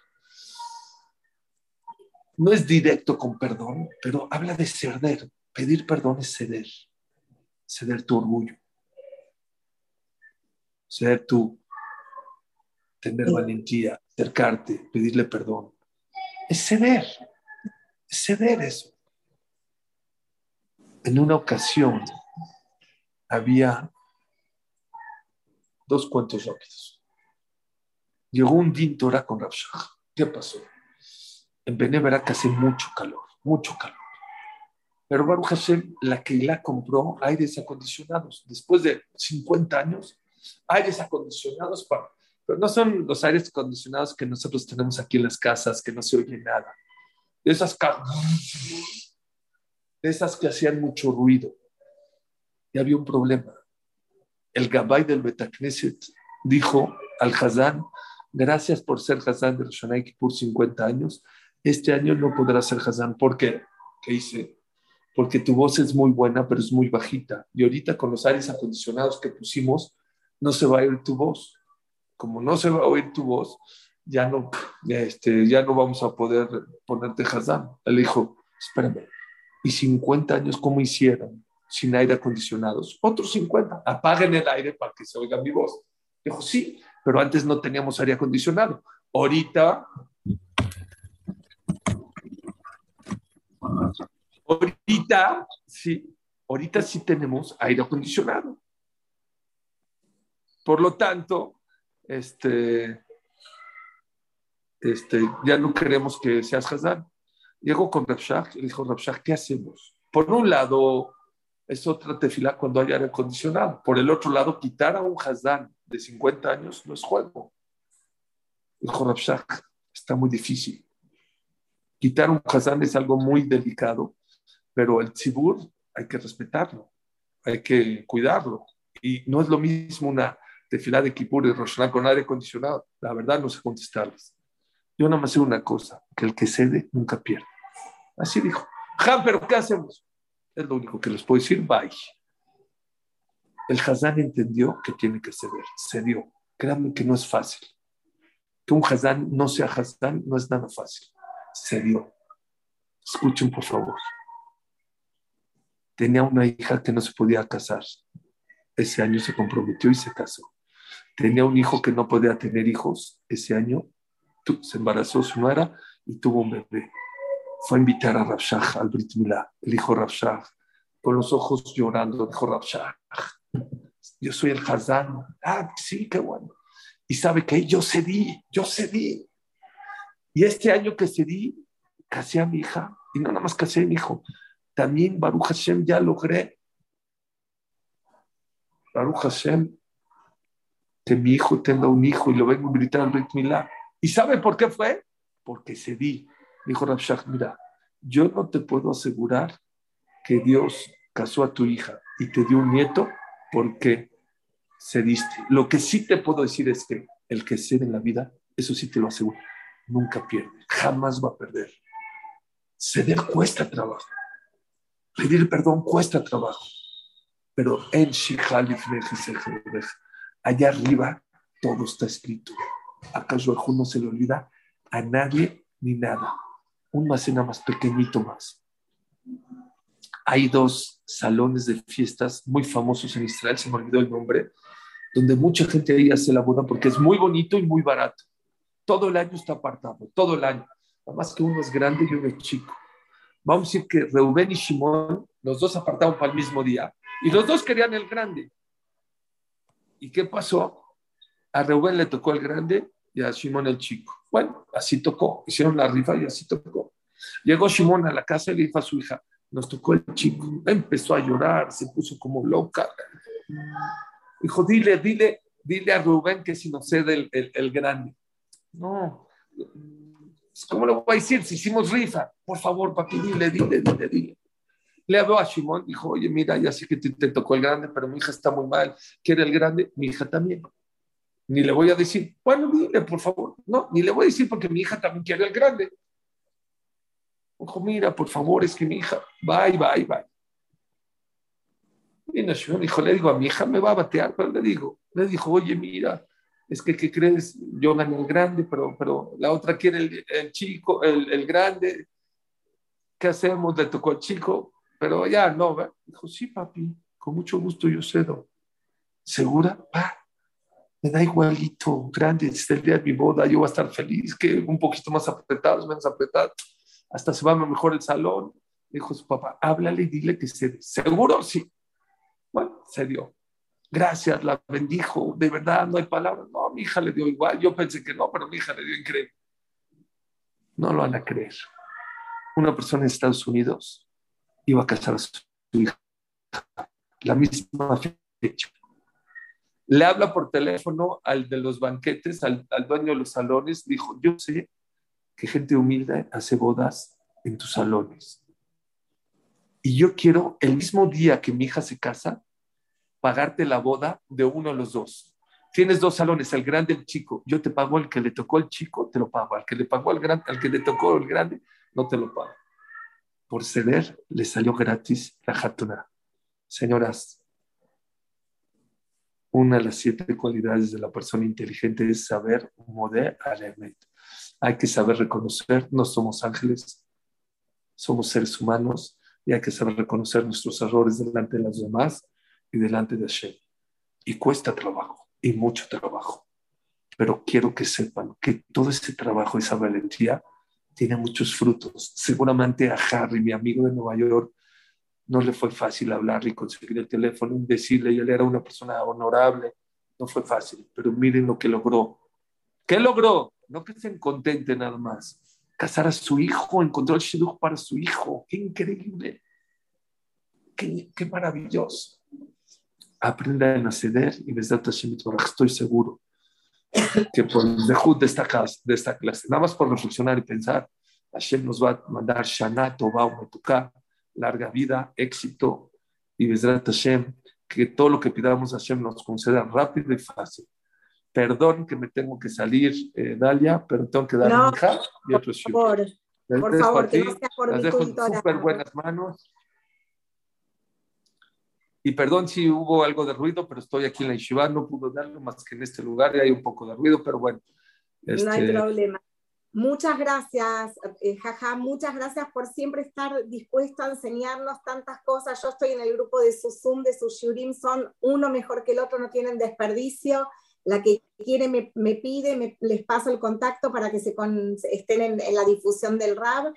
No es directo con perdón, pero habla de ceder. Pedir perdón es ceder. Ceder tu orgullo. Ceder tu tener valentía, acercarte, pedirle perdón. Es ceder. Es ceder eso. En una ocasión, había dos cuentos rápidos. Llegó un din con Rabshah. ¿Qué pasó? En que hace mucho calor, mucho calor. Pero Baruch Hashem, la que la compró aires acondicionados. Después de 50 años, aires acondicionados para... Pero no son los aires acondicionados que nosotros tenemos aquí en las casas, que no se oye nada. De esas, de esas que hacían mucho ruido había un problema. El Gabay del Betacneset dijo al Hazán, gracias por ser Hazán de Roshanay por 50 años, este año no podrá ser Hazán. ¿Por qué? ¿Qué hice? porque tu voz es muy buena, pero es muy bajita. Y ahorita con los aires acondicionados que pusimos, no se va a oír tu voz. Como no se va a oír tu voz, ya no, este, ya no vamos a poder ponerte Hazán. Él dijo, espérame, ¿y 50 años cómo hicieron sin aire acondicionados? Otros 50, apaguen el aire para que se oiga mi voz. Dijo, sí, pero antes no teníamos aire acondicionado. Ahorita Ahorita sí, ahorita sí tenemos aire acondicionado. Por lo tanto, este, este, ya no queremos que seas Hazán. Llegó con Rabshah y dijo, Rabshah, ¿qué hacemos? Por un lado, es otra tefila cuando hay aire acondicionado. Por el otro lado, quitar a un Hazán de 50 años no es juego. Dijo Rabshah, está muy difícil. Quitar un Hazán es algo muy delicado pero el tzibur hay que respetarlo, hay que cuidarlo. Y no es lo mismo una tefilá de Kippur y Rosh con aire acondicionado. La verdad no sé contestarles. Yo nada más sé una cosa, que el que cede nunca pierde. Así dijo. ¡Jan, pero ¿qué hacemos? Es lo único que les puedo decir, bye. El Hazán entendió que tiene que ceder, cedió. Créanme que no es fácil. Que un Hazán no sea Hazán no es nada fácil. Cedió. Escuchen, por favor tenía una hija que no se podía casar. Ese año se comprometió y se casó. Tenía un hijo que no podía tener hijos. Ese año se embarazó su nuera y tuvo un bebé. Fue a invitar a Rabshah al Brit Milá, el hijo Rabshah, con los ojos llorando, dijo Rabshah, yo soy el Hazán. Ah, sí, qué bueno. Y sabe que yo cedí, yo cedí. Y este año que cedí, casé a mi hija, y no nada más casé a mi hijo, también Baruch Hashem ya logré. Baruch Hashem, que mi hijo tenga un hijo y lo vengo a gritar al Milá. ¿Y sabe por qué fue? Porque cedí. Dijo Rabshah, mira, yo no te puedo asegurar que Dios casó a tu hija y te dio un nieto porque cediste. Lo que sí te puedo decir es que el que cede en la vida, eso sí te lo aseguro, nunca pierde, jamás va a perder. Ceder cuesta trabajo. Pedir perdón cuesta trabajo, pero en allá arriba todo está escrito. ¿Acaso no se le olvida a nadie ni nada? Un macena más pequeñito más. Hay dos salones de fiestas muy famosos en Israel, se me olvidó el nombre, donde mucha gente ahí hace la boda porque es muy bonito y muy barato. Todo el año está apartado, todo el año. Nada que uno es grande y uno es chico vamos a decir que Reubén y Shimón, los dos apartaron para el mismo día, y los dos querían el grande. ¿Y qué pasó? A Reubén le tocó el grande y a Shimón el chico. Bueno, así tocó, hicieron la rifa y así tocó. Llegó Shimón a la casa y le dijo a su hija, nos tocó el chico. Empezó a llorar, se puso como loca. Dijo, dile, dile, dile a Rubén que si nos cede el, el, grande. No, ¿Cómo lo voy a decir si hicimos rifa? Por favor, papi, dile, dile, dile, dile. Le habló a Shimon, dijo, oye, mira, ya sé que te, te, tocó el grande, pero mi hija está muy mal, quiere el grande, mi hija también. Ni le voy a decir, bueno, dile, por favor. No, ni le voy a decir porque mi hija también quiere el grande. Dijo, mira, por favor, es que mi hija, bye, bye, bye. Vino Shimon, dijo, le digo a mi hija, me va a batear, pero le digo, le dijo, oye, mira, es que, ¿qué crees? Yo gané el grande, pero, pero la otra quiere el, chico, el, el, grande. ¿Qué hacemos? Le tocó al chico, pero ya no, Dijo, sí, papi, con mucho gusto yo cedo. ¿Segura? Pa, me da igualito, grande, es el día de mi boda, yo voy a estar feliz, que un poquito más apretado, menos apretado, hasta se va mejor el salón. Dijo su papá, háblale y dile que cede. ¿Seguro? Sí. Bueno, se dio gracias, la bendijo, de verdad, no hay palabras. No, mi hija le dio igual, yo pensé que no, pero mi hija le dio increíble. No lo van a creer. Una persona en Estados Unidos iba a casar a su hija, la misma fecha. Le habla por teléfono al de los banquetes, al, al dueño de los salones, dijo, yo sé que gente humilde hace bodas en tus salones. Y yo quiero, el mismo día que mi hija se casa, pagarte la boda de uno de los dos. Tienes dos salones, el grande y el chico. Yo te pago el que le tocó el chico, te lo pago. Al que le pagó al grande, al que le tocó el grande, no te lo pago. por ceder, le salió gratis la Hatuna. Señoras, una de las siete cualidades de la persona inteligente es saber alemet. Hay que saber reconocer, no somos ángeles, somos seres humanos y hay que saber reconocer nuestros errores delante de los demás y delante de Hashem. Y cuesta trabajo, y mucho trabajo. Pero quiero que sepan que todo ese trabajo, esa valentía, tiene muchos frutos. Seguramente a Harry, mi amigo de Nueva York, no le fue fácil hablar y conseguir el teléfono y decirle, y él era una persona honorable, no fue fácil, pero miren lo que logró. ¿Qué logró? No estén contente nada más. Casar a su hijo, encontró el shidduch para su hijo. ¡Qué increíble! ¡Qué, qué maravilloso! Aprenda a ceder y estoy seguro que por el dejud de esta, de esta clase, nada más por reflexionar y pensar, Hashem nos va a mandar Shana, Tova, larga vida, éxito y Bezrat Hashem, que todo lo que pidamos a Hashem nos conceda rápido y fácil. Perdón que me tengo que salir, eh, Dalia, pero tengo que dar no, mi hija y otro Por favor, por favor, que no sea por Las dejo en súper buenas manos. Y perdón si hubo algo de ruido, pero estoy aquí en la Yeshiva, no pudo darlo más que en este lugar y hay un poco de ruido, pero bueno. Este... No hay este, problema. Muchas gracias, eh, Jaja, muchas gracias por siempre estar dispuesto a enseñarnos tantas cosas. Yo estoy en el grupo de su Zoom, de su Shurim, son uno mejor que el otro, no tienen desperdicio. La que quiere me, me pide, me, les paso el contacto para que se con, estén en, en, la difusión del RAB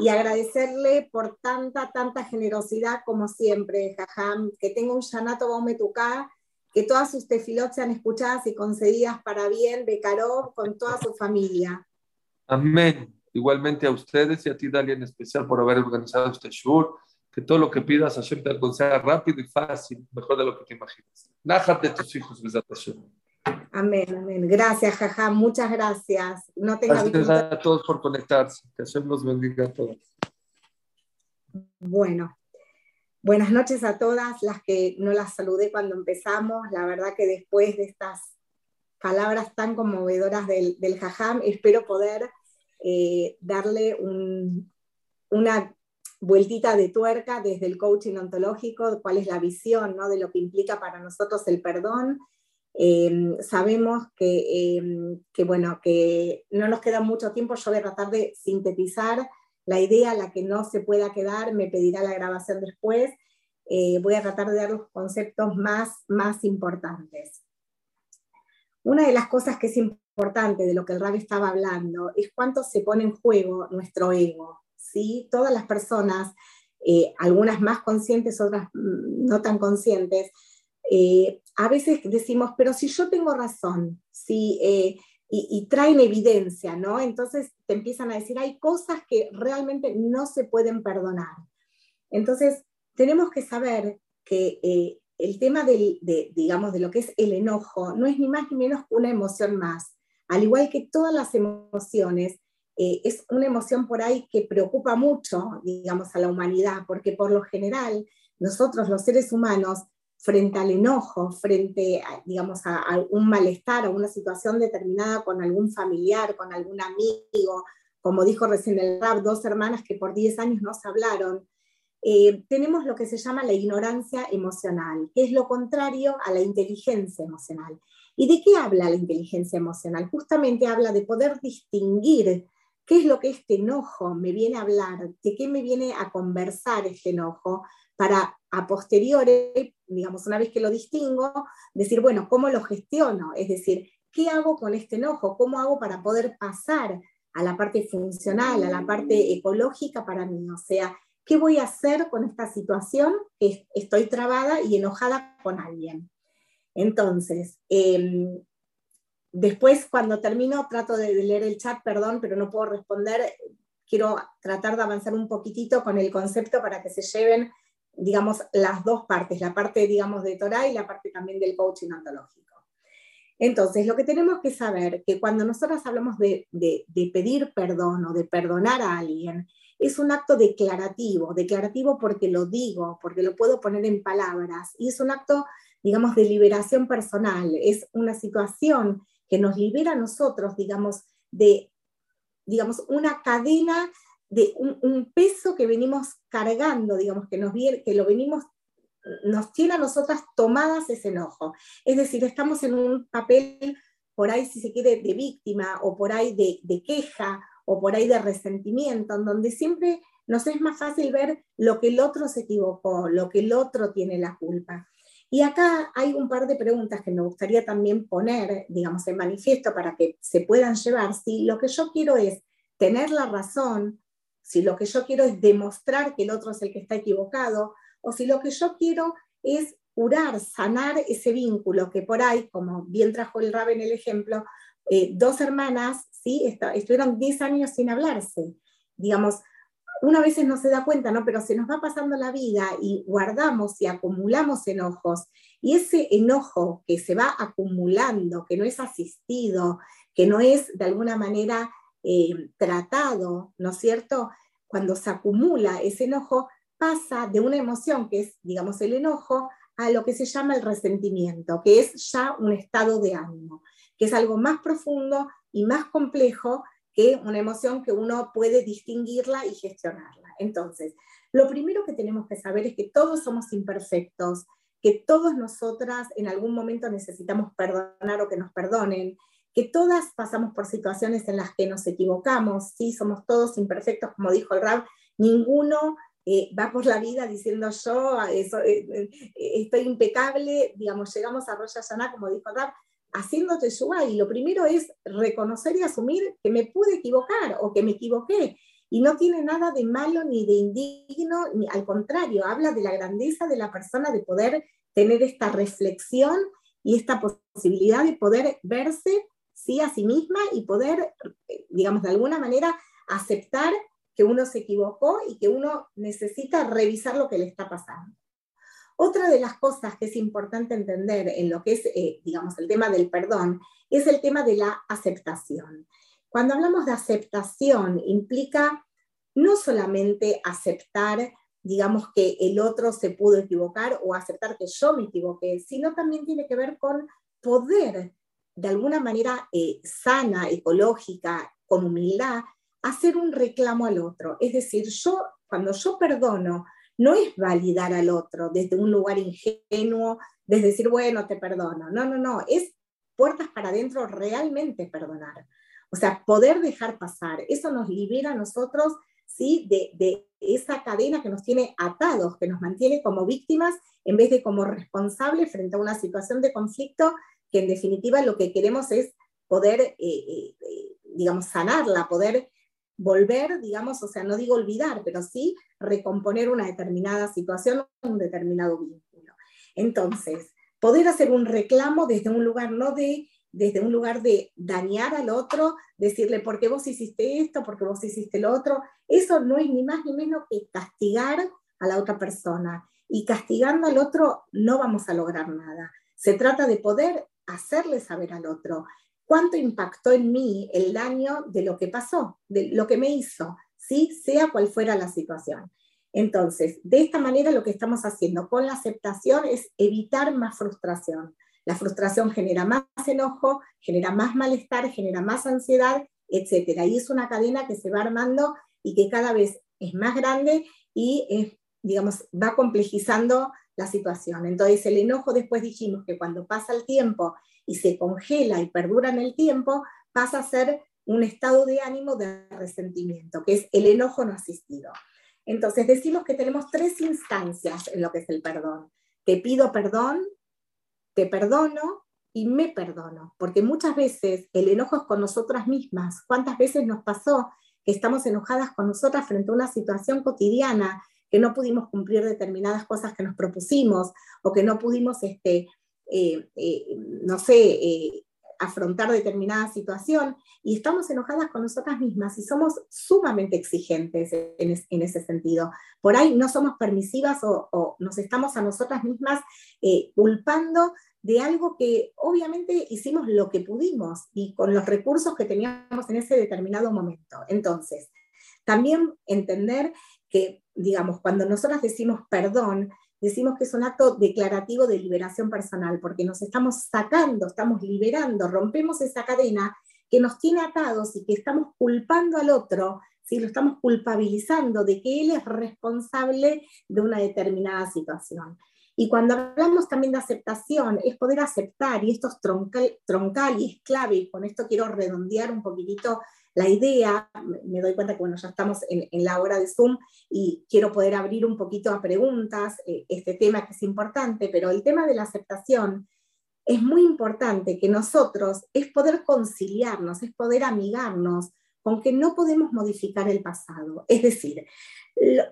y agradecerle por tanta, tanta generosidad como siempre, Jajam, que tenga un Shanato Baumetuká, que todas sus tefilot sean escuchadas y concedidas para bien de Karov con toda su familia. Amén. Igualmente a ustedes y a ti, Dalia, en especial por haber organizado este show. Que todo lo que pidas Hashem te conceda rápido y fácil, mejor de lo que te imaginas. Nájate tus hijos, Amén, amén. Gracias, jaja. Muchas gracias. No tenga gracias a todos por conectarse. Que Hashem los bendiga a todos. Bueno, buenas noches a todas las que no las saludé cuando empezamos. La verdad que después de estas palabras tan conmovedoras del, del jajam, espero poder eh, darle una vueltita de tuerca desde el coaching ontológico, cuál es la visión ¿no? de lo que implica para nosotros el perdón. Em, sabemos que, em, que, bueno, que no nos queda mucho tiempo, yo voy a tratar de sintetizar la idea, la que no se pueda quedar, me pedirá la grabación después. Eh, voy a tratar de dar los conceptos más, más importantes. Una de las cosas que es importante de lo que el rabbi estaba hablando es cuánto se pone en juego nuestro ego. ¿sí? Todas las personas, eh, algunas más conscientes, otras mm, no tan conscientes, eh, a veces decimos, pero si yo tengo razón, si, eh, y, y, traen evidencia, ¿no? Entonces te empiezan a decir, hay cosas que realmente no se pueden perdonar. Entonces, tenemos que saber que el tema del, de, digamos, de lo que es el enojo no es ni más ni menos que una emoción más. Al igual que todas las emociones, eh, es una emoción por ahí que preocupa mucho, digamos, a la humanidad, porque por lo general nosotros los seres humanos, frente al enojo, frente, a, digamos, a, a un malestar o una situación determinada con algún familiar, con algún amigo, como dijo recién el rap, dos hermanas que por 10 años no se hablaron, eh, tenemos lo que se llama la ignorancia emocional, que es lo contrario a la inteligencia emocional. ¿Y de qué habla la inteligencia emocional? Justamente habla de poder distinguir qué es lo que este enojo me viene a hablar, de qué me viene a conversar este enojo, para a posteriori, digamos, una vez que lo distingo, decir, bueno, ¿cómo lo gestiono? Es decir, ¿qué hago con este enojo? ¿Cómo hago para poder pasar a la parte funcional, a la parte ecológica para mí? O sea, ¿Qué voy a hacer con esta situación? Estoy trabada y enojada con alguien. Entonces, em, después cuando termino trato de leer el chat, perdón, pero no puedo responder. Quiero tratar de avanzar un poquitito con el concepto para que se lleven, digamos, las dos partes, la parte, digamos, de Torah y la parte también del coaching ontológico. Entonces, lo que tenemos que saber que cuando nosotros hablamos de, de, de pedir perdón o de perdonar a alguien, es un acto declarativo, declarativo porque lo digo, porque lo puedo poner en palabras, y es un acto, digamos, de liberación personal, es una situación que nos libera a nosotros, digamos, de, digamos, una cadena de un, peso que venimos cargando, digamos, que, nos, que lo venimos, nos tiene a nosotras tomadas ese enojo. Es decir, estamos en un papel por ahí, si se quiere, de víctima o por ahí de, de queja o por ahí de resentimiento, en donde siempre nos es más fácil ver lo que el otro se equivocó, lo que el otro tiene la culpa. Y acá hay un par de preguntas que me gustaría también poner, digamos, en manifiesto para que se puedan llevar. Si lo que yo quiero es tener la razón, si lo que yo quiero es demostrar que el otro es el que está equivocado, o si lo que yo quiero es curar, sanar ese vínculo que por ahí, como bien trajo el Rab en el ejemplo, eh, dos hermanas ¿sí? estuvieron 10 años sin hablarse. Digamos, una vez no se da cuenta, ¿no? Pero se nos va pasando la vida y guardamos y acumulamos enojos. Y ese enojo que se va acumulando, que no es asistido, que no es de alguna manera eh, tratado, ¿no es cierto? Cuando se acumula ese enojo, pasa de una emoción que es, digamos, el enojo, a lo que se llama el resentimiento, que es ya un estado de ánimo, que es algo más profundo y más complejo que una emoción que uno puede distinguirla y gestionarla. Entonces, lo primero que tenemos que saber es que todos somos imperfectos, que todos nosotras en algún momento necesitamos perdonar o que nos perdonen, que todas pasamos por situaciones en las que nos equivocamos, sí, somos todos imperfectos, como dijo el Rab, ninguno eh, va por la vida diciendo yo eso, eh, eh, estoy impecable, digamos, llegamos a Rosh Hashanah, como dijo el Rab, haciéndote Teshuvah. Y lo primero es reconocer y asumir que me pude equivocar o que me equivoqué. Y no tiene nada de malo ni de indigno, ni al contrario, habla de la grandeza de la persona de poder tener esta reflexión y esta posibilidad de poder verse sí a sí misma y poder, digamos, de alguna manera aceptar que uno se equivocó y que uno necesita revisar lo que le está pasando. Otra de las cosas que es importante entender en lo que es, eh, digamos, el tema del perdón, es el tema de la aceptación. Cuando hablamos de aceptación, implica no solamente aceptar, digamos, que el otro se pudo equivocar o aceptar que yo me equivoqué, sino también tiene que ver con poder, de alguna manera eh, sana, ecológica, con humildad, hacer un reclamo al otro. Es decir, yo, cuando yo perdono, no es validar al otro desde un lugar ingenuo, desde decir, bueno, te perdono. No, no, no, es puertas para adentro realmente perdonar. O sea, poder dejar pasar. Eso nos libera a nosotros ¿sí? De, de, esa cadena que nos tiene atados, que nos mantiene como víctimas en vez de como responsables frente a una situación de conflicto que en definitiva lo que queremos es poder, eh, eh, eh, digamos, sanarla, poder volver, digamos, o sea, no digo olvidar, pero sí recomponer una determinada situación, un determinado vínculo. Entonces, poder hacer un reclamo desde un lugar no de desde un lugar de dañar al otro, decirle, ¿por qué vos hiciste esto? ¿Por qué vos hiciste lo otro? Eso no es ni más ni menos que castigar a la otra persona. Y castigando al otro no vamos a lograr nada. Se trata de poder hacerle saber al otro cuánto impactó en mí el daño de lo que pasó, de lo que me hizo, ¿sí? sea cual fuera la situación. Entonces, de esta manera lo que estamos haciendo con la aceptación es evitar más frustración. La frustración genera más enojo, genera más malestar, genera más ansiedad, etc. Y es una cadena que se va armando y que cada vez es más grande y, digamos, va complejizando la situación. Entonces, el enojo después dijimos que cuando pasa el tiempo y se congela y perdura en el tiempo, pasa a ser un estado de ánimo de resentimiento, que es el enojo no asistido. Entonces decimos que tenemos tres instancias en lo que es el perdón. Te pido perdón, te perdono y me perdono, porque muchas veces el enojo es con nosotras mismas. ¿Cuántas veces nos pasó que estamos enojadas con nosotras frente a una situación cotidiana, que no pudimos cumplir determinadas cosas que nos propusimos o que no pudimos este, eh, eh, no sé, eh, afrontar determinada situación y estamos enojadas con nosotras mismas y somos sumamente exigentes en, ese sentido. Por ahí no somos permisivas o, nos estamos a nosotras mismas culpando de algo que obviamente hicimos lo que pudimos y con los recursos que teníamos en ese determinado momento. Entonces, también entender que, digamos, cuando nosotras decimos perdón, decimos que es un acto declarativo de liberación personal, porque nos estamos sacando, estamos liberando, rompemos esa cadena que nos tiene atados y que estamos culpando al otro ¿sí? lo estamos culpabilizando de que él es responsable de una determinada situación. Y cuando hablamos también de aceptación, es poder aceptar, y esto es troncal, troncal y es clave, y con esto quiero redondear un poquitito la idea, me doy cuenta que bueno, ya estamos en, la hora de Zoom y quiero poder abrir un poquito a preguntas eh, este tema que es importante, pero el tema de la aceptación es muy importante que nosotros es poder conciliarnos, es poder amigarnos con que no podemos modificar el pasado. Es decir,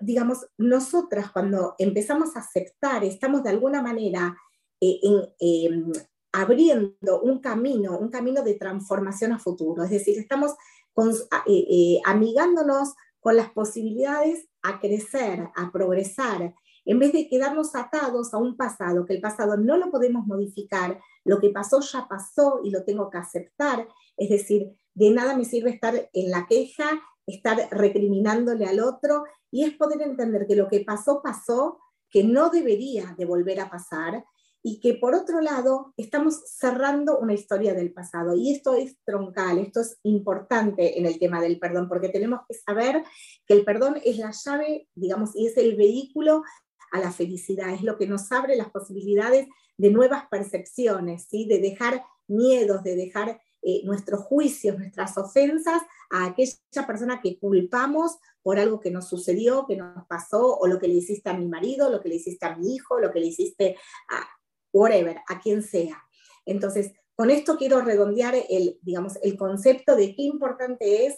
digamos, nosotras cuando empezamos a aceptar, estamos de alguna manera eh, em, abriendo un camino, un camino de transformación a futuro. Es decir, estamos eh, eh, amigándonos con las posibilidades a crecer, a progresar, en vez de quedarnos atados a un pasado, que el pasado no lo podemos modificar, lo que pasó ya pasó y lo tengo que aceptar, es decir, de nada me sirve estar en la queja, estar recriminándole al otro, y es poder entender que lo que pasó pasó, que no debería de volver a pasar, y que por otro lado estamos cerrando una historia del pasado. Y esto es troncal, esto es importante en el tema del perdón, porque tenemos que saber que el perdón es la llave, digamos, y es el vehículo a la felicidad, es lo que nos abre las posibilidades de nuevas percepciones, ¿sí? de dejar miedos, de dejar eh, nuestros juicios, nuestras ofensas a aquella persona que culpamos por algo que nos sucedió, que nos pasó, o lo que le hiciste a mi marido, lo que le hiciste a mi hijo, lo que le hiciste a whatever, a quien sea. Entonces, con esto quiero redondear el, digamos, el concepto de qué importante es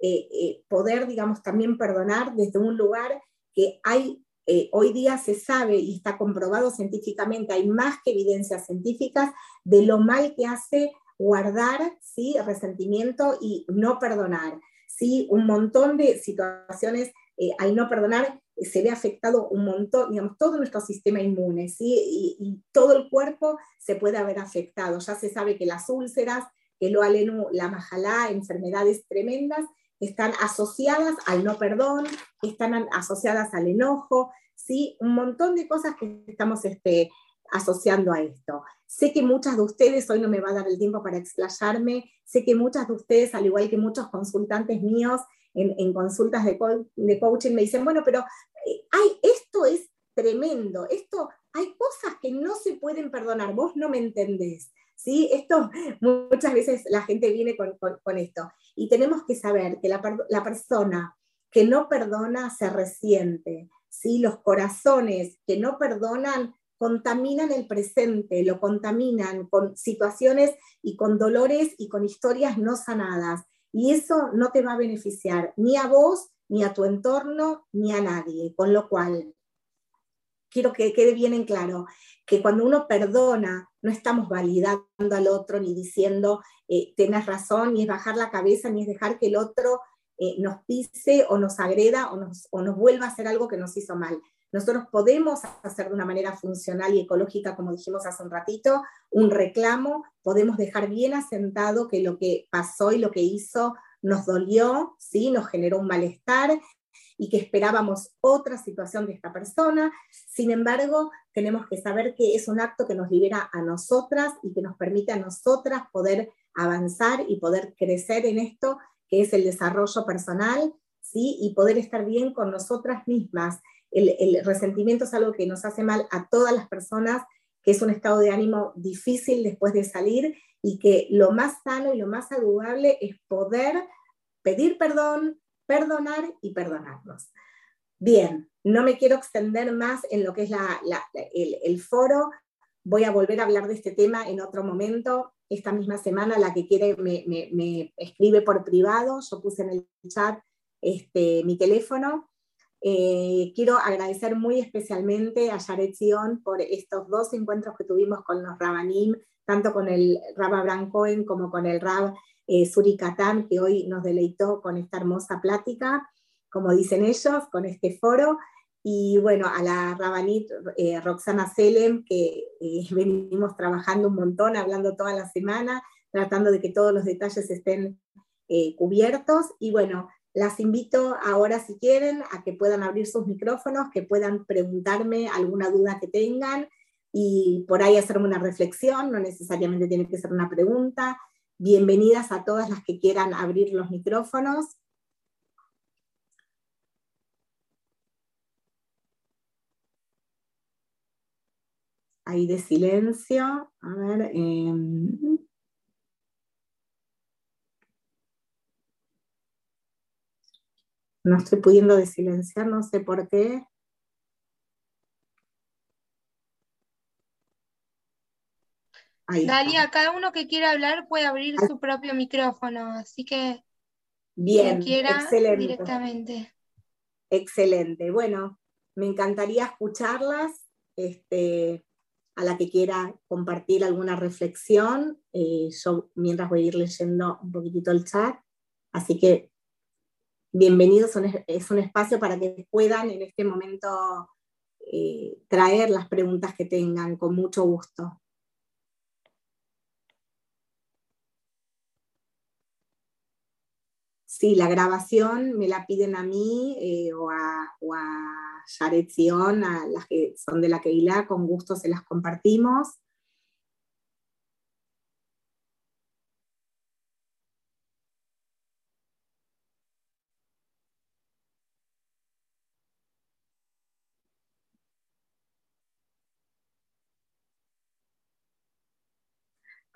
eh, eh, poder, digamos, también perdonar desde un lugar que hay eh, hoy día se sabe y está comprobado científicamente, hay más que evidencias científicas de lo mal que hace guardar ¿sí? resentimiento y no perdonar. ¿sí? Un montón de situaciones eh, al no perdonar se ve afectado un montón, digamos, todo nuestro sistema inmune, ¿sí? y, todo el cuerpo se puede haber afectado. Ya se sabe que las úlceras, que lo alenu, la majalá, enfermedades tremendas, están asociadas al no perdón, están asociadas al enojo, ¿sí? Un montón de cosas que estamos este, asociando a esto. Sé que muchas de ustedes, hoy no me va a dar el tiempo para explayarme, sé que muchas de ustedes, al igual que muchos consultantes míos en, consultas de, coaching, me dicen, bueno, pero eh, esto es tremendo, esto, hay cosas que no se pueden perdonar, vos no me entendés. ¿sí? Esto muchas veces la gente viene con, esto. Y tenemos que saber que la, la, persona que no perdona se resiente. ¿sí? Los corazones que no perdonan contaminan el presente, lo contaminan con situaciones y con dolores y con historias no sanadas. Y eso no te va a beneficiar ni a vos, ni a tu entorno, ni a nadie. Con lo cual, quiero que quede bien en claro que cuando uno perdona, no estamos validando al otro ni diciendo, eh, tenés razón, ni es bajar la cabeza, ni es dejar que el otro eh, nos pise o nos agreda o nos, o nos vuelva a hacer algo que nos hizo mal. Nosotros podemos hacer de una manera funcional y ecológica, como dijimos hace un ratito, un reclamo, podemos dejar bien asentado que lo que pasó y lo que hizo nos dolió, ¿sí? nos generó un malestar y que esperábamos otra situación de esta persona. Sin embargo, tenemos que saber que es un acto que nos libera a nosotras y que nos permite a nosotras poder avanzar y poder crecer en esto, que es el desarrollo personal, ¿sí? y poder estar bien con nosotras mismas. El, resentimiento es algo que nos hace mal a todas las personas, que es un estado de ánimo difícil después de salir y que lo más sano y lo más saludable es poder pedir perdón, perdonar y perdonarnos. Bien, no me quiero extender más en lo que es el, foro. Voy a volver a hablar de este tema en otro momento. Esta misma semana, la que quiere me, escribe por privado. Yo puse en el chat este, mi teléfono. Eh, quiero agradecer muy especialmente a Yaret Sion por estos dos encuentros que tuvimos con los Rabanim, tanto con el Rab Abraham Cohen como con el Rab eh, que hoy nos deleitó con esta hermosa plática, como dicen ellos, con este foro. Y bueno, a la Rabanit eh, Roxana Selem, que eh, venimos trabajando un montón, hablando toda la semana, tratando de que todos los detalles estén cubiertos. Y bueno, las invito ahora, si quieren, a que puedan abrir sus micrófonos, que puedan preguntarme alguna duda que tengan y por ahí hacerme una reflexión, no necesariamente tiene que ser una pregunta. Bienvenidas a todas las que quieran abrir los micrófonos. Ahí de silencio. A ver. Em, no estoy pudiendo desilenciar, no sé por qué. Dalia, cada uno que quiera hablar puede abrir su propio micrófono, así que bien, quiera excelente. directamente. Excelente. Bueno, me encantaría escucharlas. Este, a la que quiera compartir alguna reflexión, eh, yo mientras voy a ir leyendo un poquitito el chat. Así que bienvenidos, es un espacio para que puedan en este momento eh, traer las preguntas que tengan con mucho gusto. Sí, la grabación me la piden a mí eh, o a, o a a las que son de la Keilah, con gusto se las compartimos.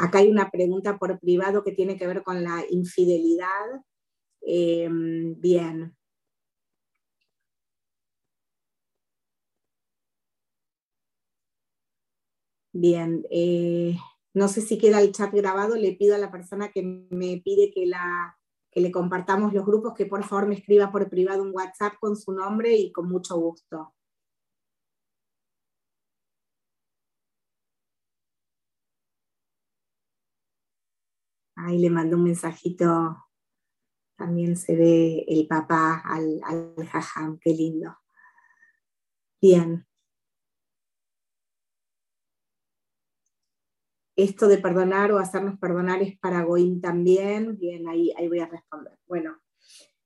Acá hay una pregunta por privado que tiene que ver con la infidelidad. Em, bien. Bien, eh, no sé si queda el chat grabado, le pido a la persona que me pide que, la, que le compartamos los grupos que por favor me escriba por privado un WhatsApp con su nombre y con mucho gusto. Ahí le mando un mensajito también se ve el papá al, al jajam, qué lindo. Bien. Esto de perdonar o hacernos perdonar es para Goim también. Bien, ahí, ahí voy a responder. Bueno,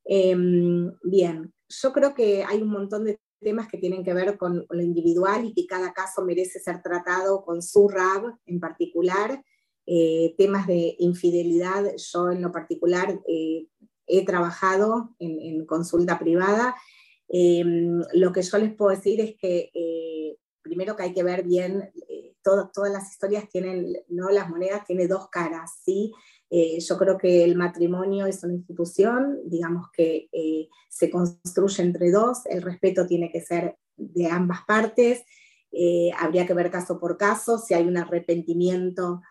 em, bien, yo creo que hay un montón de temas que tienen que ver con lo individual y que cada caso merece ser tratado con su RAB en particular. Eh, temas de infidelidad, yo en lo particular eh, he trabajado en, consulta privada. Em, lo que yo les puedo decir es que eh, primero que hay que ver bien, eh, todas las historias tienen, no las monedas tienen dos caras, ¿sí? Eh, yo creo que el matrimonio es una institución, digamos que se construye entre dos, el respeto tiene que ser de ambas partes, habría que ver caso por caso, si hay un arrepentimiento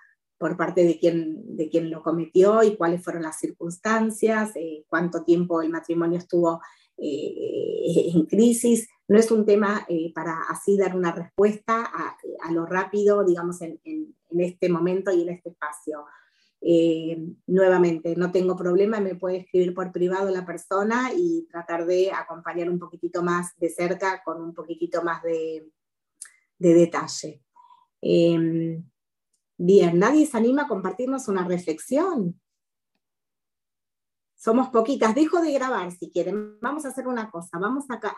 por parte de quien, de quien lo cometió y cuáles fueron las circunstancias, eh, cuánto tiempo el matrimonio estuvo eh, en crisis. No es un tema eh, para así dar una respuesta a, a lo rápido, digamos, en, en, en, este momento y en este espacio. nuevamente, no tengo problema, me puede escribir por privado la persona y tratar de acompañar un poquitito más de cerca con un poquitito más de, de detalle. Bien, nadie se anima a compartirnos una reflexión. Somos poquitas. Dejo de grabar si quieren. Vamos a hacer una cosa. Vamos acá